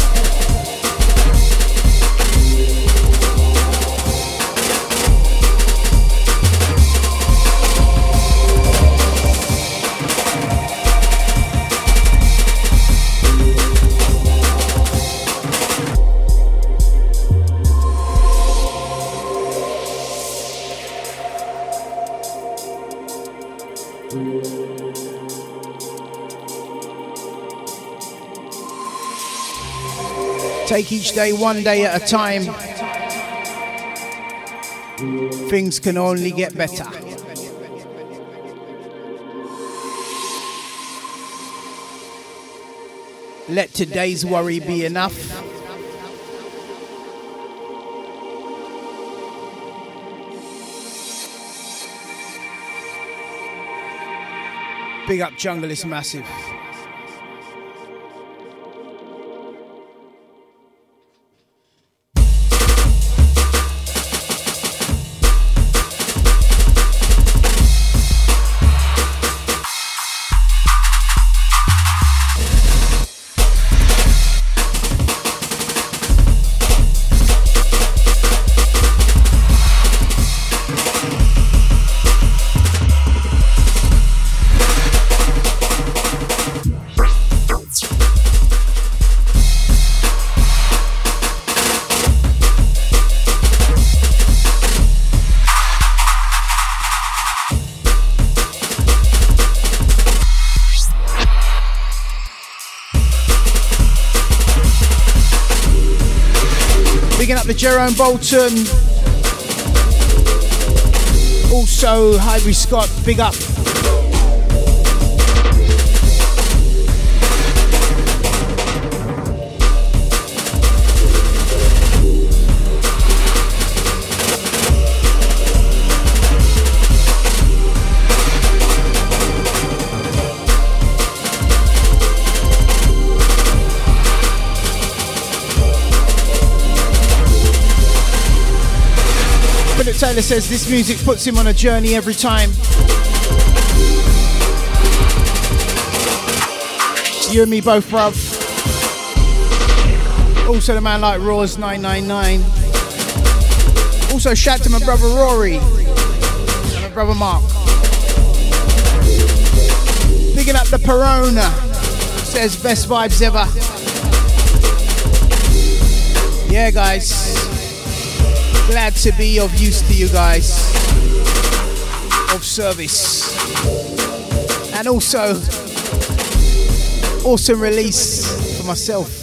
Take each day one day at a time. Things can only get better. Let today's worry be enough. Big up Jungle is massive. Jerome Bolton. Also, Hybrid Scott, big up. Says this music puts him on a journey every time. You and me both, bruv. Also, the man like Raws 999. Also, shout to my brother Rory and my brother Mark. Bigging up the Perona. Says best vibes ever. Yeah, guys. Glad to be of use to you guys. Of service. And also, awesome release for myself.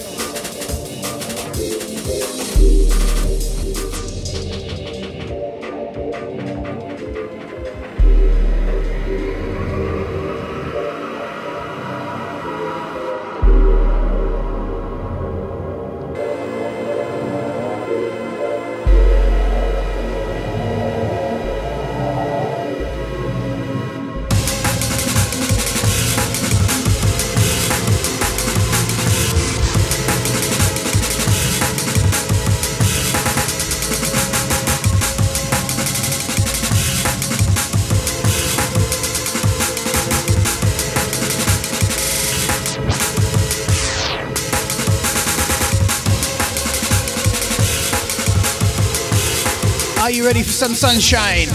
some sunshine.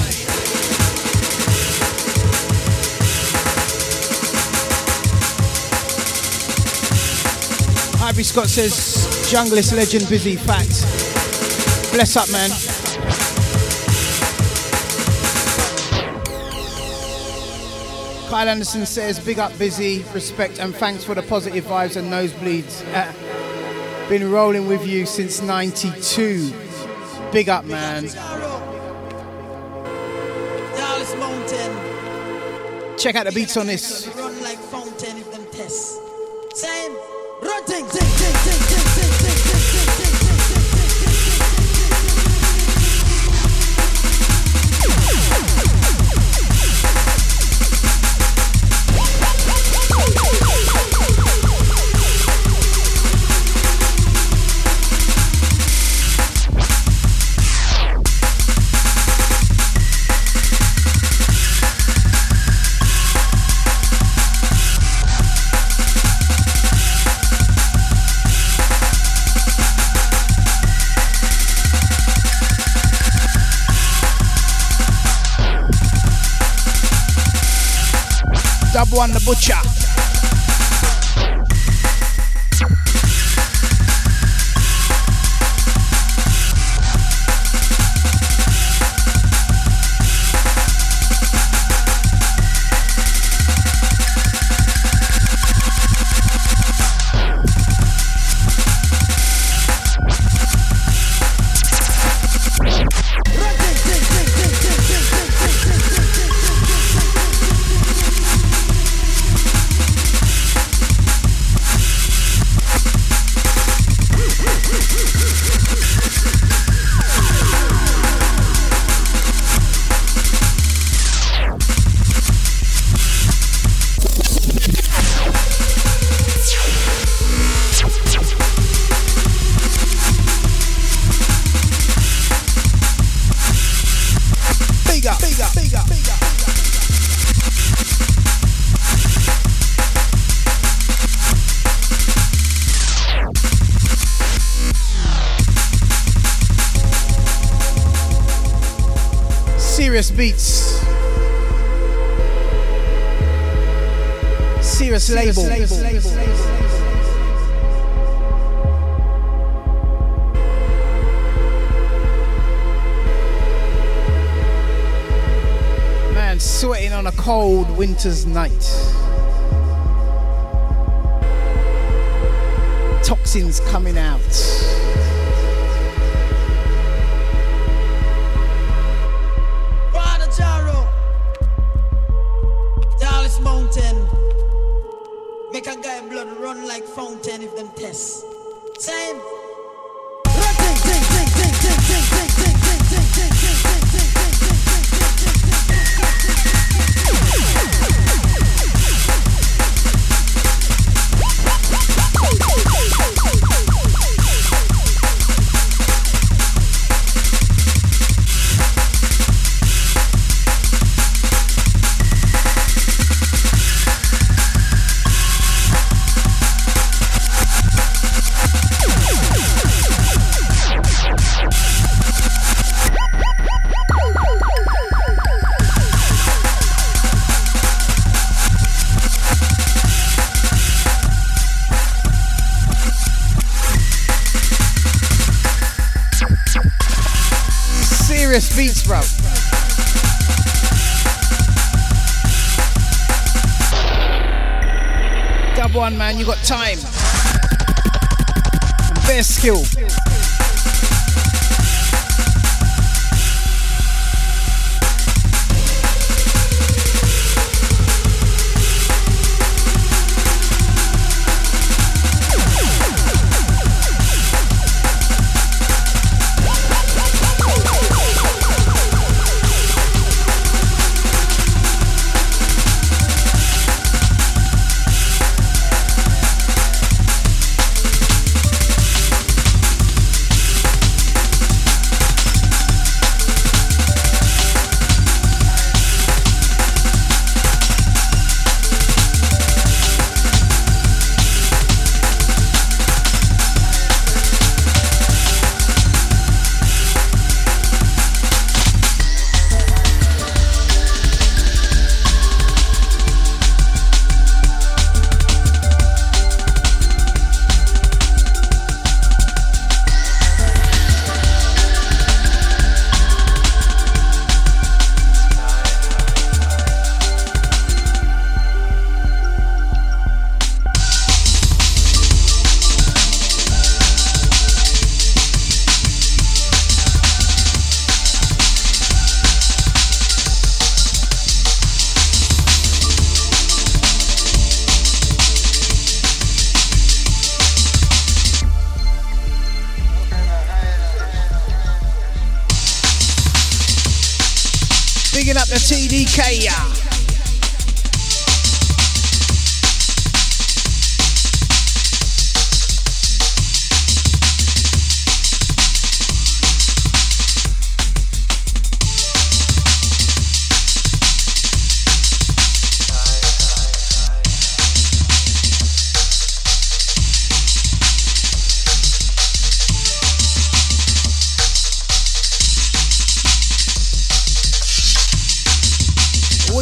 Ivy Scott says, junglist legend, busy, fact. Bless up, man. Kyle Anderson says, big up, busy, respect, and thanks for the positive vibes and nosebleeds. Uh, been rolling with you since 92. Big up, man. Check out the beats on this. Butcher.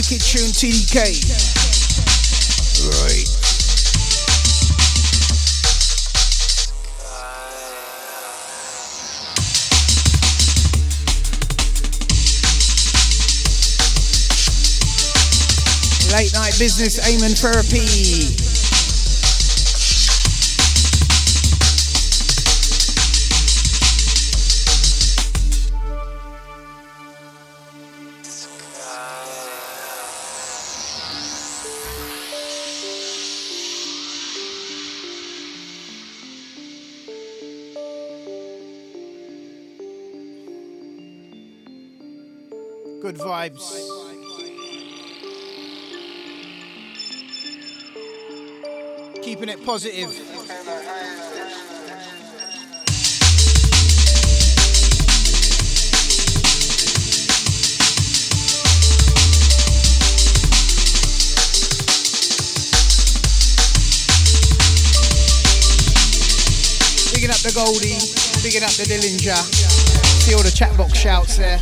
Wicked tune TDK. Right. Late night business, Amen Therapy. Good vibes. Keeping it positive. Bigging up the Goldie, bigging up the Dillinja. See all the chat box shouts there.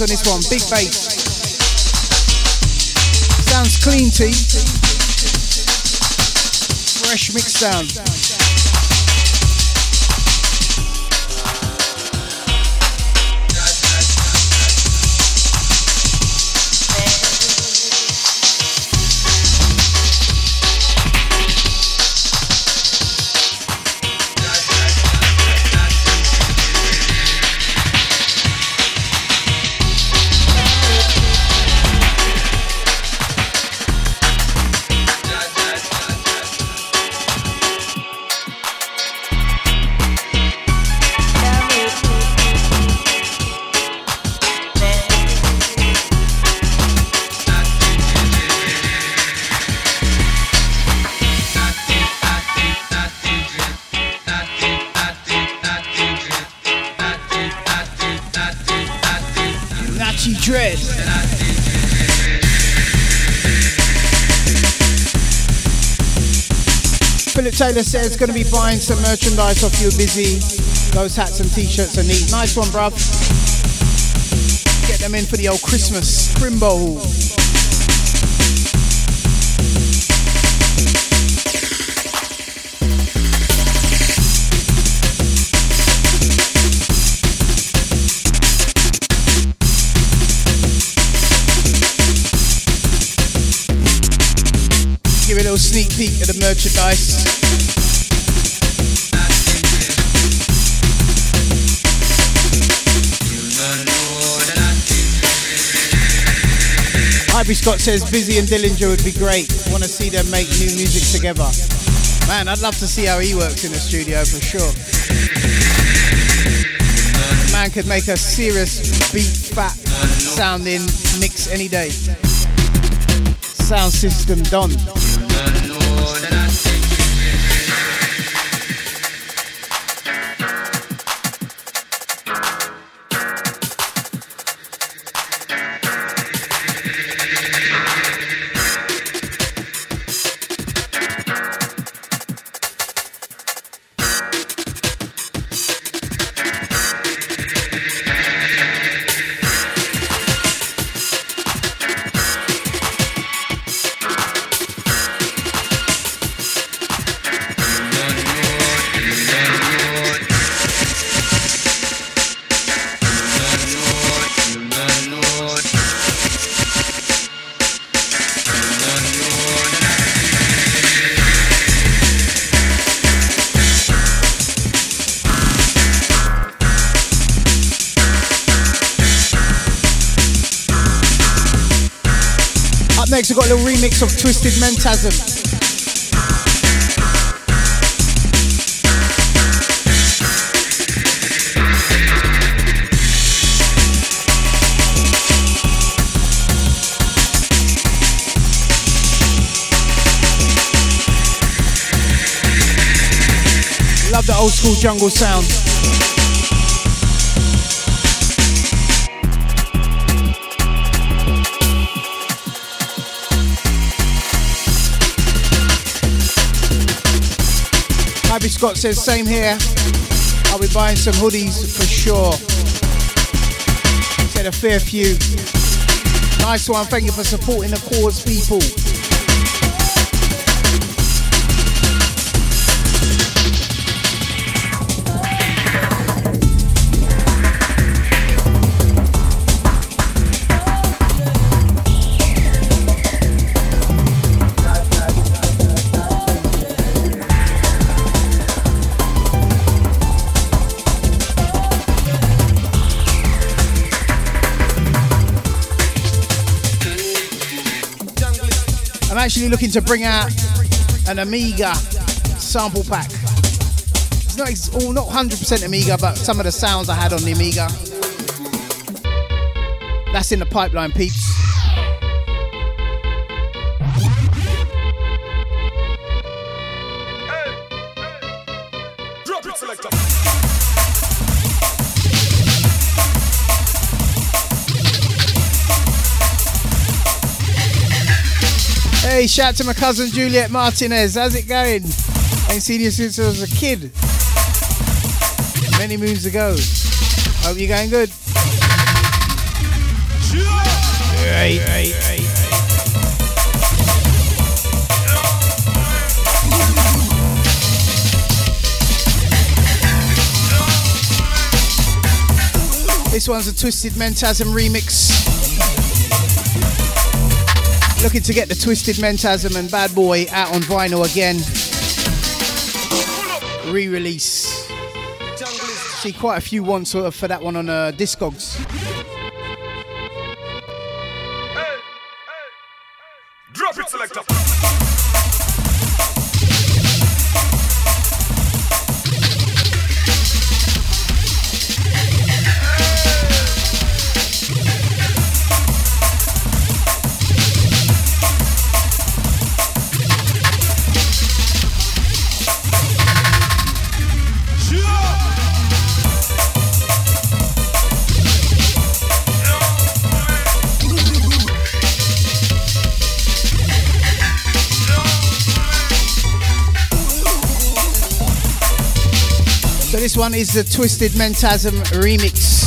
On this one, big bass. Sounds clean, T. Fresh mix sound. Taylor says going to be buying some merchandise off you, busy. Those hats and t-shirts are neat. Nice one, bruv. Get them in for the old Christmas crimbo. Give a little sneak peek at the merchandise. Scott says Busy and Dillinja would be great. Want to see them make new music together. Man, I'd love to see how he works in the studio for sure. Man could make a serious beat fat sounding mix any day. Sound system done. We've got a little remix of Twisted Mentasm. Love the old school jungle sound. Scott says, same here. I'll be buying some hoodies for sure. He Said a fair few. Nice one. Thank you for supporting the cause, people. Actually looking to bring out an Amiga sample pack. It's not ex- all not 100% Amiga, but some of the sounds I had on the Amiga. That's in the pipeline, peeps. Hey, shout to my cousin Juliet Martinez. How's it going? Ain't seen you since I was a kid. Many moons ago. Hope you're going good. Right, right, right. This one's a Twisted Mentasm remix. Looking to get the Twisted Mentasm and Bad Boy out on vinyl again. Re-release. See quite a few ones sort of for that one on uh, Discogs. One is the Twisted Mentasm remix.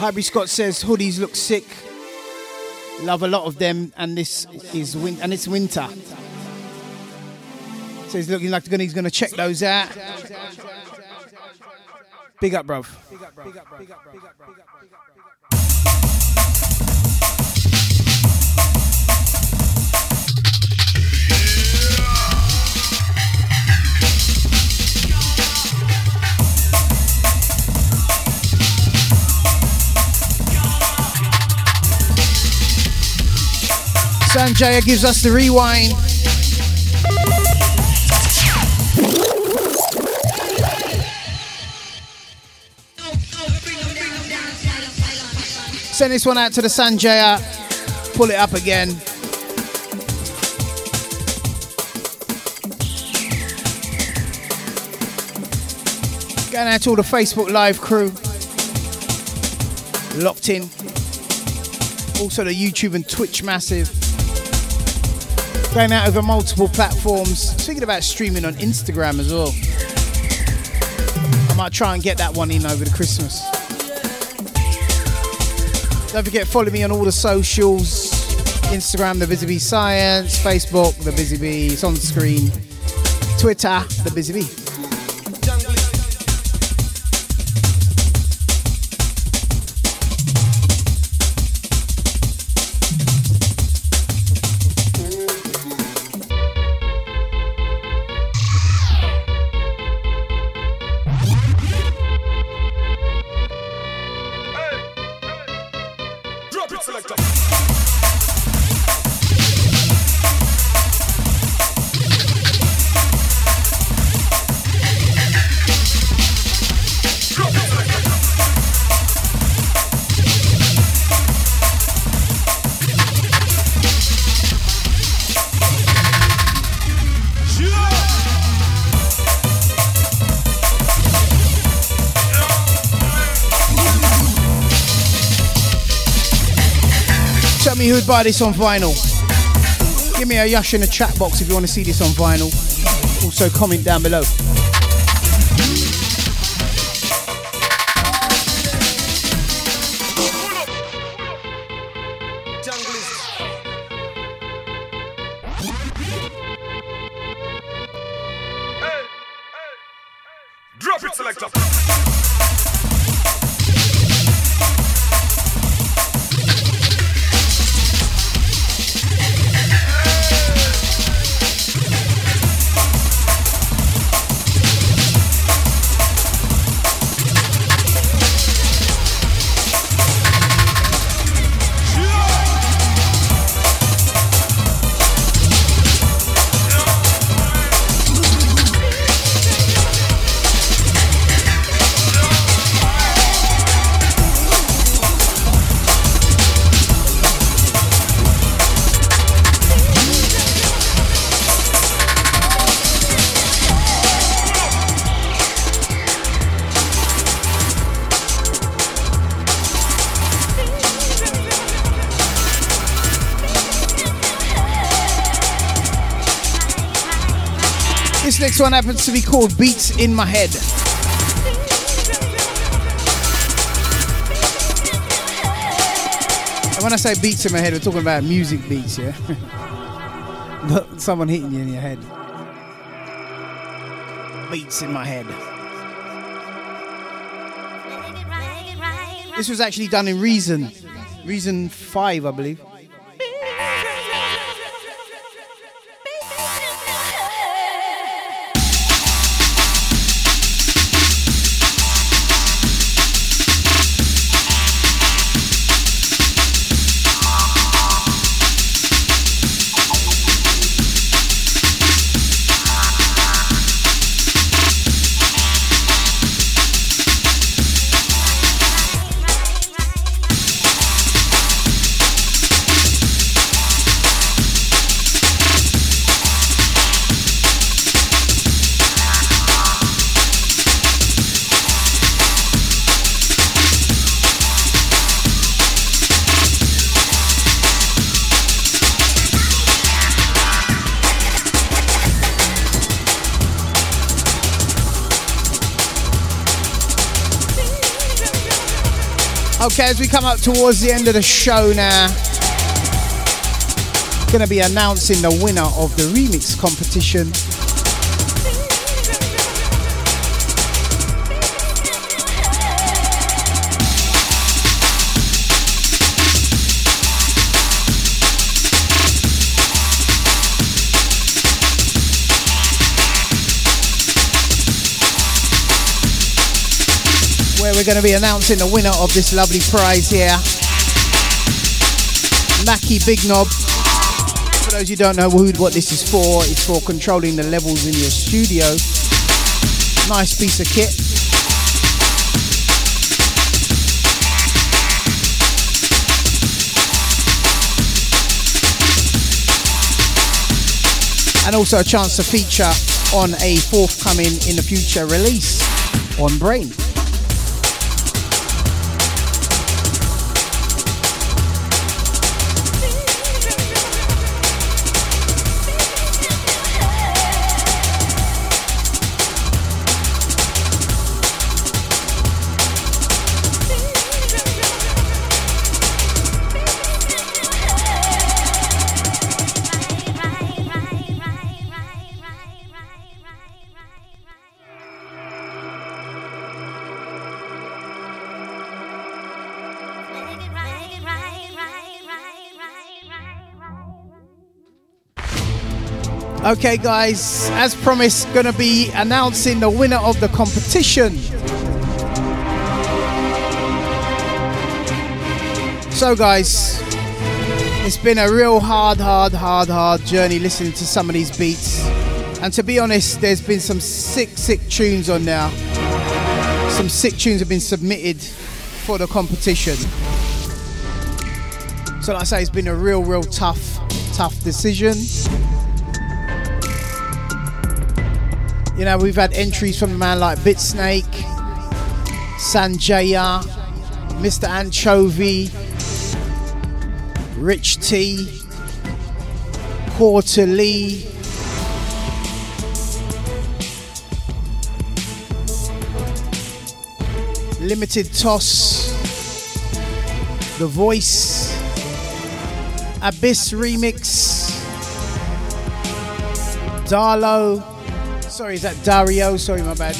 Hybrid Scott says hoodies look sick. Love a lot of them, and this is win- and it's winter. So he's looking like he's going to check those out. Big up, bruv. Sanjaya gives us the rewind. Send this one out to the Sanjaya. Pull it up again. Going out to all the Facebook Live crew. Locked in. Also the YouTube and Twitch massive. Going out over multiple platforms. Thinking about streaming on Instagram as well. I might try and get that one in over the Christmas. Don't forget, follow me on all the socials. Instagram, The Busy Bee Science. Facebook, The Busy Bee. It's on screen. Twitter, The Busy Bee. Buy this on vinyl. Give me a yush in the chat box if you want to see this on vinyl. Also, comment down below. One happens to be called Beats in My Head. And when I say beats in my head, we're talking about music beats, yeah? Not someone hitting you in your head. Beats in my head. This was actually done in Reason. Reason 5, I believe. Okay, as we come up towards the end of the show now, gonna be announcing the winner of the remix competition. We're going to be announcing the winner of this lovely prize here. Mackie Big Knob. For those who don't know who, what this is for, it's for controlling the levels in your studio. Nice piece of kit. And also a chance to feature on a forthcoming in the future release on Brain. Okay, guys, as promised, gonna be announcing the winner of the competition. So, guys, it's been a real hard, hard, hard, hard journey listening to some of these beats. And to be honest, there's been some sick, sick tunes on there. Some sick tunes have been submitted for the competition. So, like I say, it's been a real, real tough, tough decision. You know, we've had entries from a man like Bitsnake, Sanjaya, Mr. Anchovy, Rich T, Quarter Lee. Limited Toss, The Voice, Abyss Remix, Darlo, sorry, is that Dario? Sorry, my bad.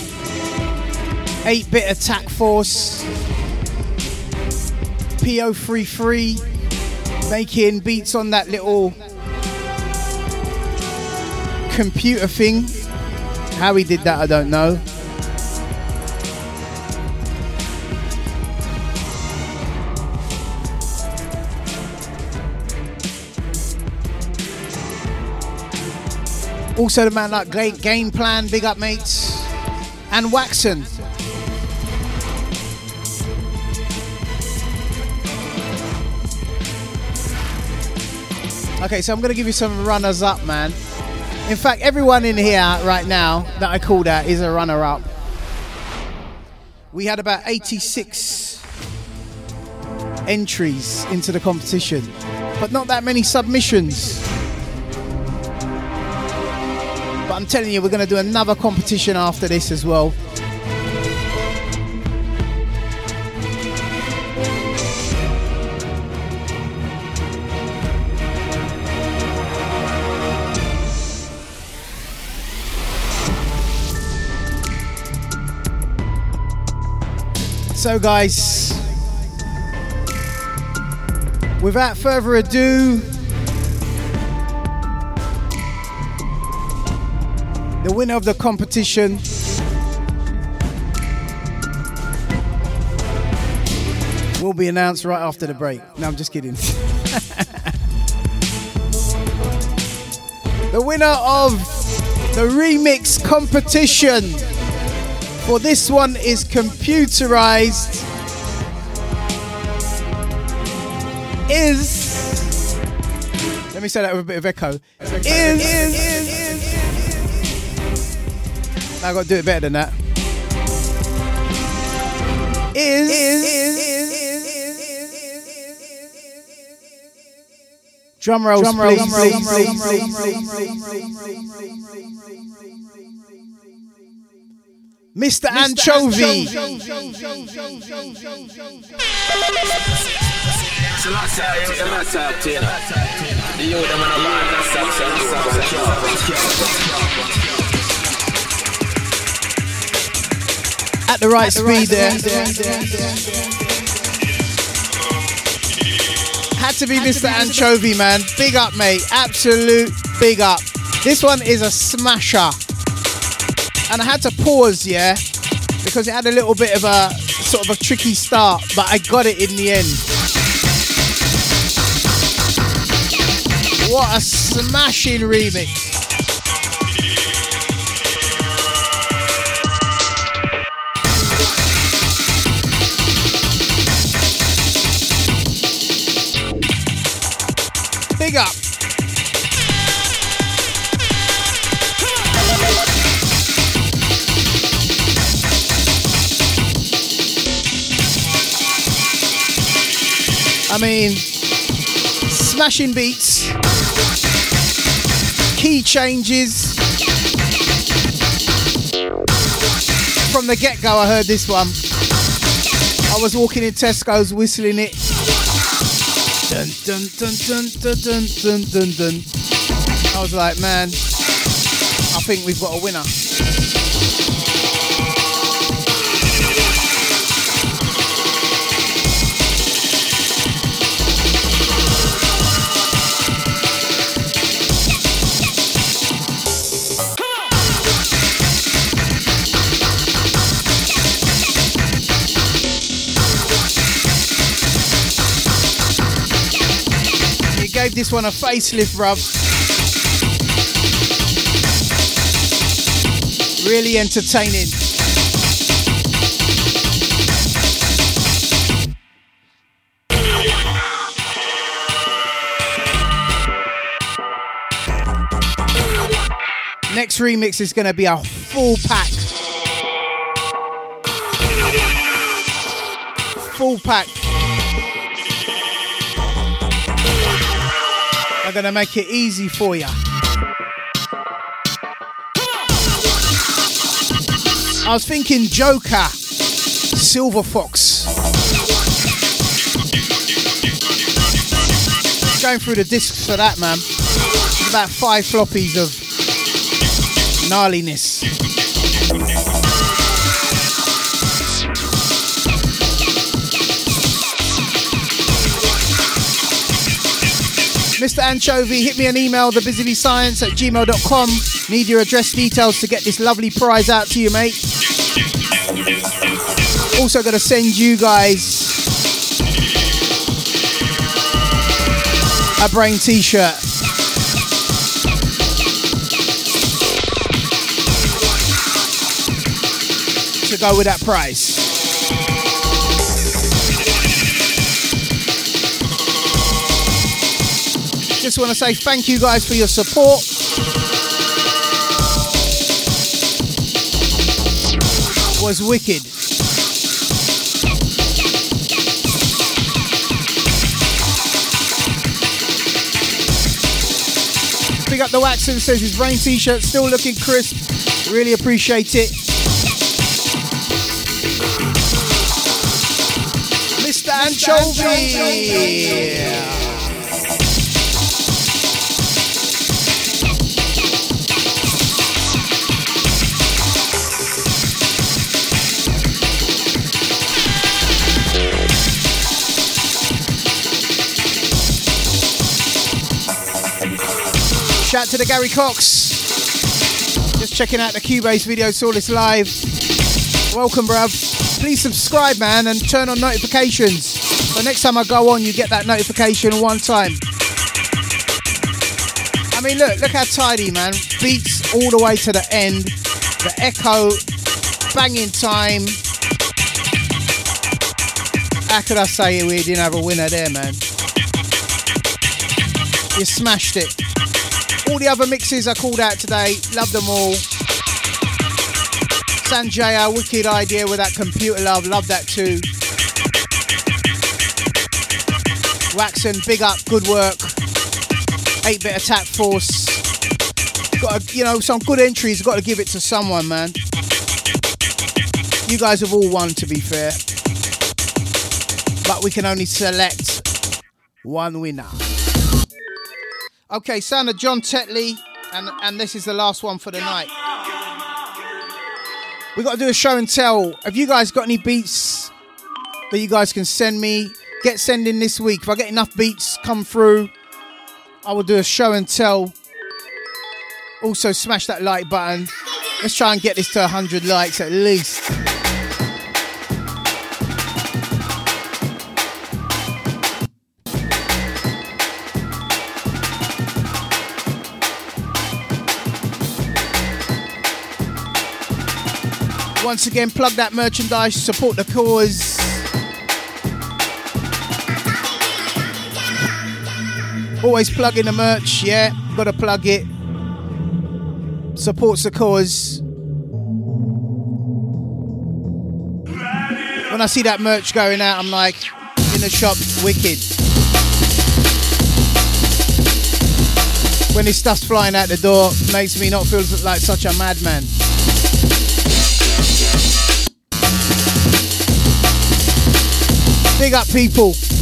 8 Bit Attack Force, PO33, making beats on that little computer thing. How he did that, I don't know. Also, the man like Great Game Plan, big up mates, and Waxon. Okay, so I'm gonna give you some runners up, man. In fact, everyone in here right now that I called out is a runner up. We had about 86 entries into the competition, but not that many submissions. I'm telling you, we're going to do another competition after this as well. So, guys, without further ado, the winner of the competition will be announced right after the break. No, I'm just kidding. the winner of the remix competition for this one is computerized is let me say that with a bit of echo is, I gotta do it better than that. Is, is, is, is drum roll, drum please, drum Mr. Anchovy. Anchovy. A band, that's At the right speed there. Had to be Mr. Anchovy, man. Big up, mate. Absolute big up. This one is a smasher. And I had to pause, yeah, because it had a little bit of a sort of a tricky start, but I got it in the end. What a smashing remix. Big up. I mean, smashing beats, key changes. From the get go, I heard this one. I was walking in Tesco's whistling it. Dun dun dun dun dun dun dun dun dun. I was like, man, I think we've got a winner. Gave this one a facelift, bruv. Really entertaining. Next remix is going to be a full pack. Full pack. Gonna make it easy for you. I was thinking Joker, Silver Fox. Going through the discs for that, man. About five floppies of gnarliness. Mr. Anchovy, hit me an email, thebusybscience at gmail.com. Need your address details to get this lovely prize out to you, mate. Also, gonna send you guys a brain t shirt. To go with that price. Just want to say thank you guys for your support. Was wicked. Big up the Waxon says his rain t-shirt still looking crisp. Really appreciate it. Mr. Anchovy. Shout to the Gary Cox. Just checking out the Cubase video, saw this live. Welcome, bruv. Please subscribe, man, and turn on notifications. So next time I go on, you get that notification one time. I mean, look, look how tidy, man. Beats all the way to the end. The echo, banging time. How could I say we didn't have a winner there, man? You smashed it. All the other mixes I called out today, love them all. Sanjaya, wicked idea with that computer love, love that too. Waxon, big up, good work. 8-bit attack force. Got to, you know, some good entries, got to give it to someone, man. You guys have all won, to be fair. But we can only select one winner. Okay, sound of John Tetley, and and this is the last one for the night. We got to do a show and tell. Have you guys got any beats that you guys can send me? Get sending this week. If I get enough beats come through, I will do a show and tell. Also, smash that like button. Let's try and get this to 100 likes at least. Once again, plug that merchandise, support the cause. Always plugging the merch, yeah, gotta plug it. Supports the cause. When I see that merch going out, I'm like, in the shop, wicked. When this stuff's flying out the door, makes me not feel like such a madman. Big up, people.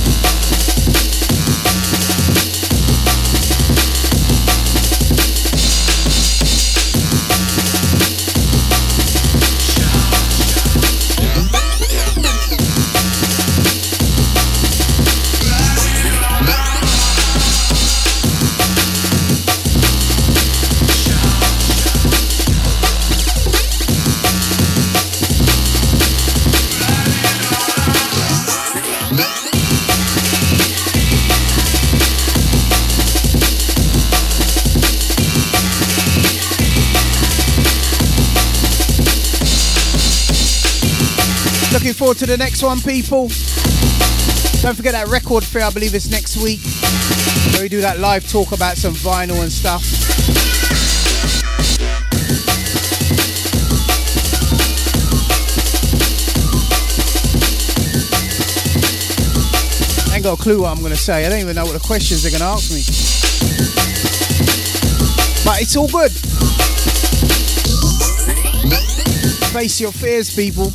Forward to the next one, people. Don't forget that record fair, I believe it's next week. Where we do that live talk about some vinyl and stuff. ain't got a clue what I'm gonna say. I don't even know what the questions they're gonna ask me. But it's all good. Face your fears, people.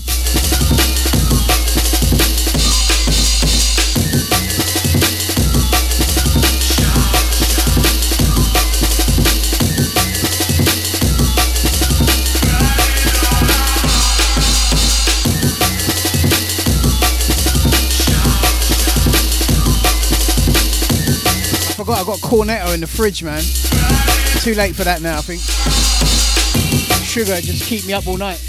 Forgot I got cornetto in the fridge, man. Too late for that now, I think. Sugar just keep me up all night.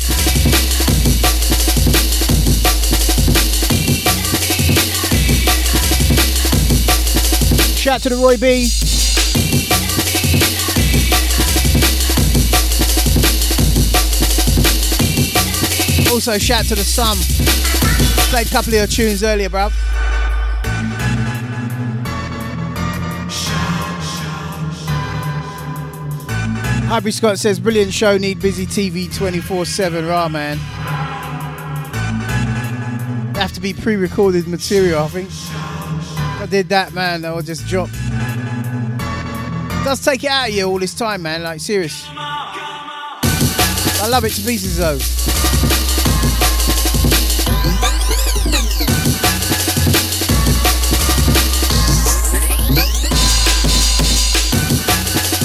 Shout to the Roy B. Also, shout to the Sum. Played a couple of your tunes earlier, bruv. Hybrid Scott says, brilliant show, need busy TV 24 7. Rah, man. Have to be pre recorded material, I think. I did that, man, I would just drop. does take it out of you all this time, man, like, serious. I love it to pieces, though.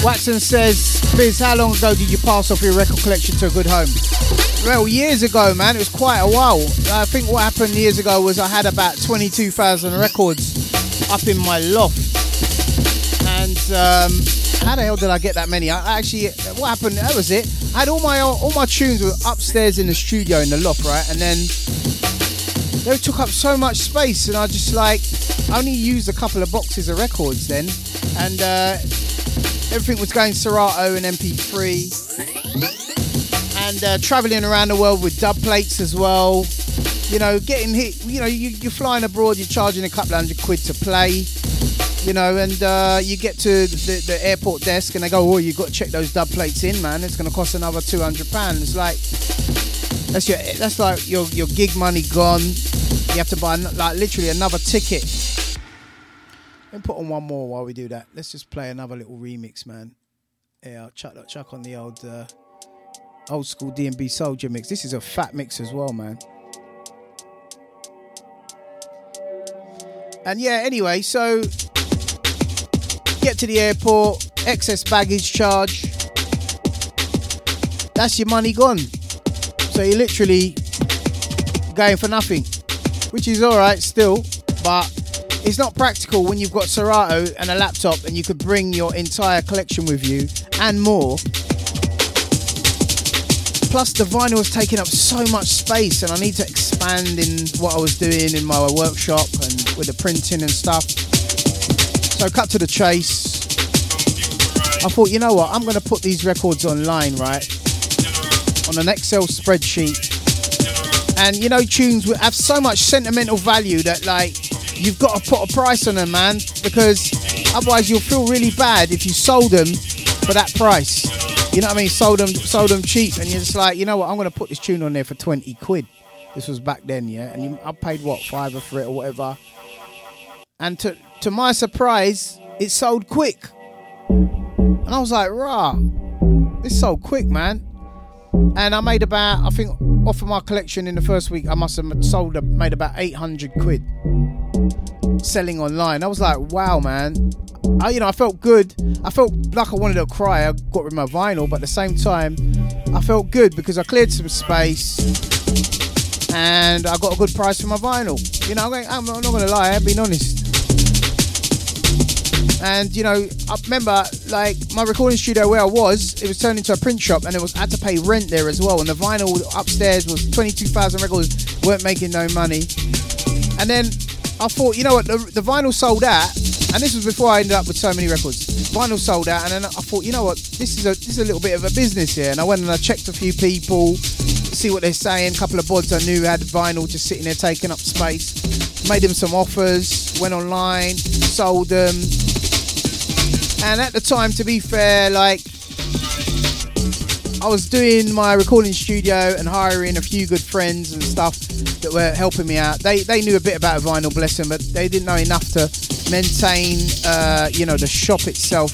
Watson says, Biz, how long ago did you pass off your record collection to a good home? Well, years ago, man, it was quite a while. I think what happened years ago was I had about 22,000 records up in my loft. And um, how the hell did I get that many? I actually, what happened? That was it. I had all my all my tunes were upstairs in the studio in the loft, right? And then they took up so much space, and I just like only used a couple of boxes of records then, and uh, everything was going Serato and MP3, and uh, traveling around the world with dub plates as well. You know, getting hit. You know, you, you're flying abroad, you're charging a couple hundred quid to play. You know, and uh, you get to the, the airport desk and they go, "Oh, you've got to check those dub plates in, man. It's going to cost another two hundred pounds." It's like that's your that's like your your gig money gone. You have to buy like literally another ticket. Let me put on one more while we do that. Let's just play another little remix, man. Yeah, I'll chuck chuck on the old uh, old school D&B Soldier mix. This is a fat mix as well, man. And yeah, anyway, so get to the airport, excess baggage charge. That's your money gone. So you're literally going for nothing, which is all right still, but it's not practical when you've got Serato and a laptop and you could bring your entire collection with you and more. Plus, the vinyl is taking up so much space, and I need to expand in what I was doing in my workshop and with the printing and stuff. So, cut to the chase. I thought, you know what? I'm going to put these records online, right? On an Excel spreadsheet. And you know, tunes have so much sentimental value that, like, you've got to put a price on them, man, because otherwise you'll feel really bad if you sold them for that price. You know what I mean? Sold them, sold them cheap, and you're just like, you know what? I'm going to put this tune on there for 20 quid. This was back then, yeah. And you, I paid what five for it or whatever. And to to my surprise, it sold quick. And I was like, rah, this sold quick, man. And I made about, I think, off of my collection in the first week, I must have sold, made about 800 quid selling online. I was like, wow, man. I, you know, I felt good. I felt like I wanted to cry. I got rid of my vinyl, but at the same time, I felt good because I cleared some space and I got a good price for my vinyl. You know, I'm, I'm not going to lie, I'm being honest. And you know, I remember like my recording studio where I was, it was turned into a print shop, and it was I had to pay rent there as well. And the vinyl upstairs was twenty two thousand records, weren't making no money. And then I thought, you know what, the, the vinyl sold out, and this was before I ended up with so many records. Vinyl sold out, and then I thought, you know what, this is a this is a little bit of a business here. And I went and I checked a few people, see what they're saying. A couple of bods I knew had vinyl just sitting there taking up space. Made them some offers, went online, sold them. And at the time, to be fair, like I was doing my recording studio and hiring a few good friends and stuff. that were helping me out. They they knew a bit about vinyl, bless them, but they didn't know enough to maintain, uh, you know, the shop itself.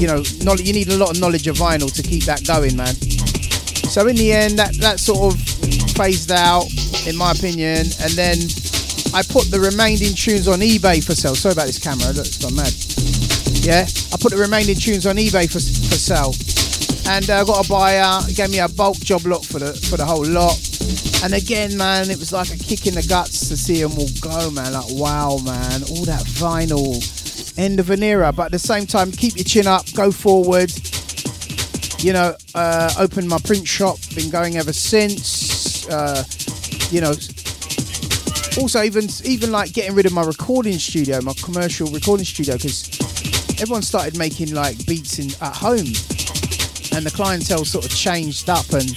You know, you need a lot of knowledge of vinyl to keep that going, man. So in the end, that that sort of phased out, in my opinion, and then I put the remaining tunes on eBay for sale. Sorry about this camera, it's gone mad. Yeah, I put the remaining tunes on eBay for for sale, and I uh, got a buyer. He gave me a bulk job lot for the for the whole lot. And again, man, it was like a kick in the guts to see them all go, man. Like, wow, man, all that vinyl, end of an era. But at the same time, keep your chin up, go forward. You know, uh, opened my print shop, been going ever since. Uh, you know, also even even like getting rid of my recording studio, my commercial recording studio, because everyone started making like beats in at home, and the clientele sort of changed up and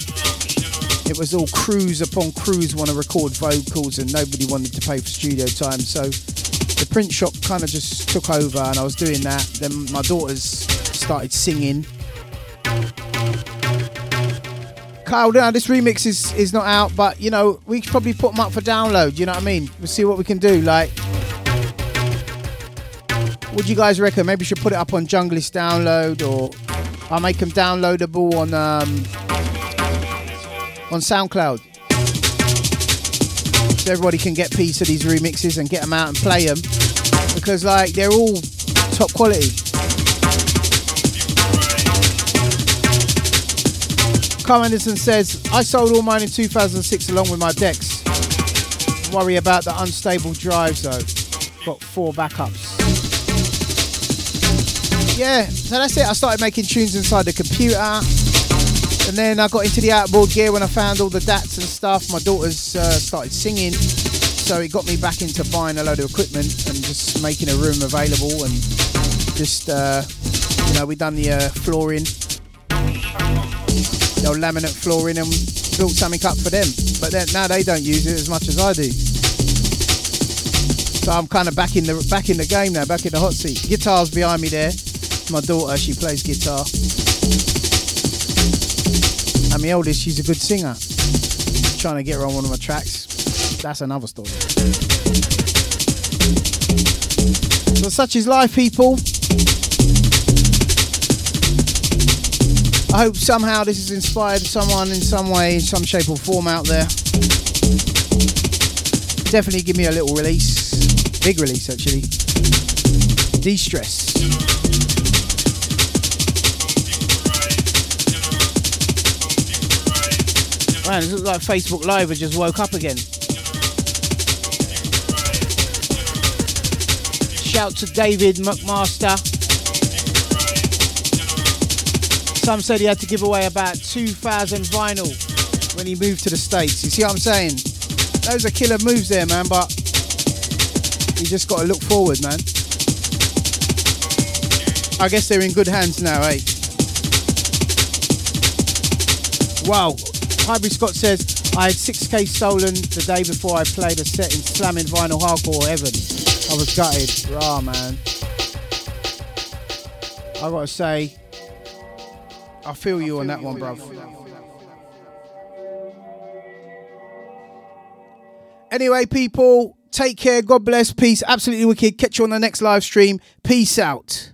it was all crews upon crews want to record vocals and nobody wanted to pay for studio time so the print shop kind of just took over and i was doing that then my daughters started singing Kyle, now this remix is, is not out, but you know we could probably put them up for download. You know what I mean? We'll see what we can do. Like, what do you guys reckon? Maybe we should put it up on Junglist download, or I'll make them downloadable on um, on SoundCloud. So everybody can get piece of these remixes and get them out and play them because like they're all top quality. Carl Anderson says, I sold all mine in 2006 along with my decks. Worry about the unstable drives though. Got four backups. Yeah, so that's it. I started making tunes inside the computer. And then I got into the outboard gear when I found all the DATs and stuff. My daughters uh, started singing. So it got me back into buying a load of equipment and just making a room available. And just, uh, you know, we done the uh, flooring, the old laminate flooring, and built something up for them. But then now they don't use it as much as I do. So I'm kind of back in the back in the game now, back in the hot seat. Guitar's behind me there. My daughter, she plays guitar. And my eldest, she's a good singer. Trying to get her on one of my tracks. That's another story. So such is life, people. I hope somehow this has inspired someone in some way, some shape or form out there. Definitely give me a little release. Big release, actually. De stress. Man, it looks like Facebook Live has just woke up again. Shout to David McMaster. Some said he had to give away about 2,000 vinyl when he moved to the States. You see what I'm saying? Those are killer moves there, man, but you just got to look forward, man. I guess they're in good hands now, eh? Wow. Hybrid Scott says, I had 6k stolen the day before I played a set in Slamming Vinyl Hardcore Heaven. I was gutted. Rah, man. I gotta say, I feel you on that one, bruv. Anyway, people, take care. God bless. Peace. Absolutely wicked. Catch you on the next live stream. Peace out.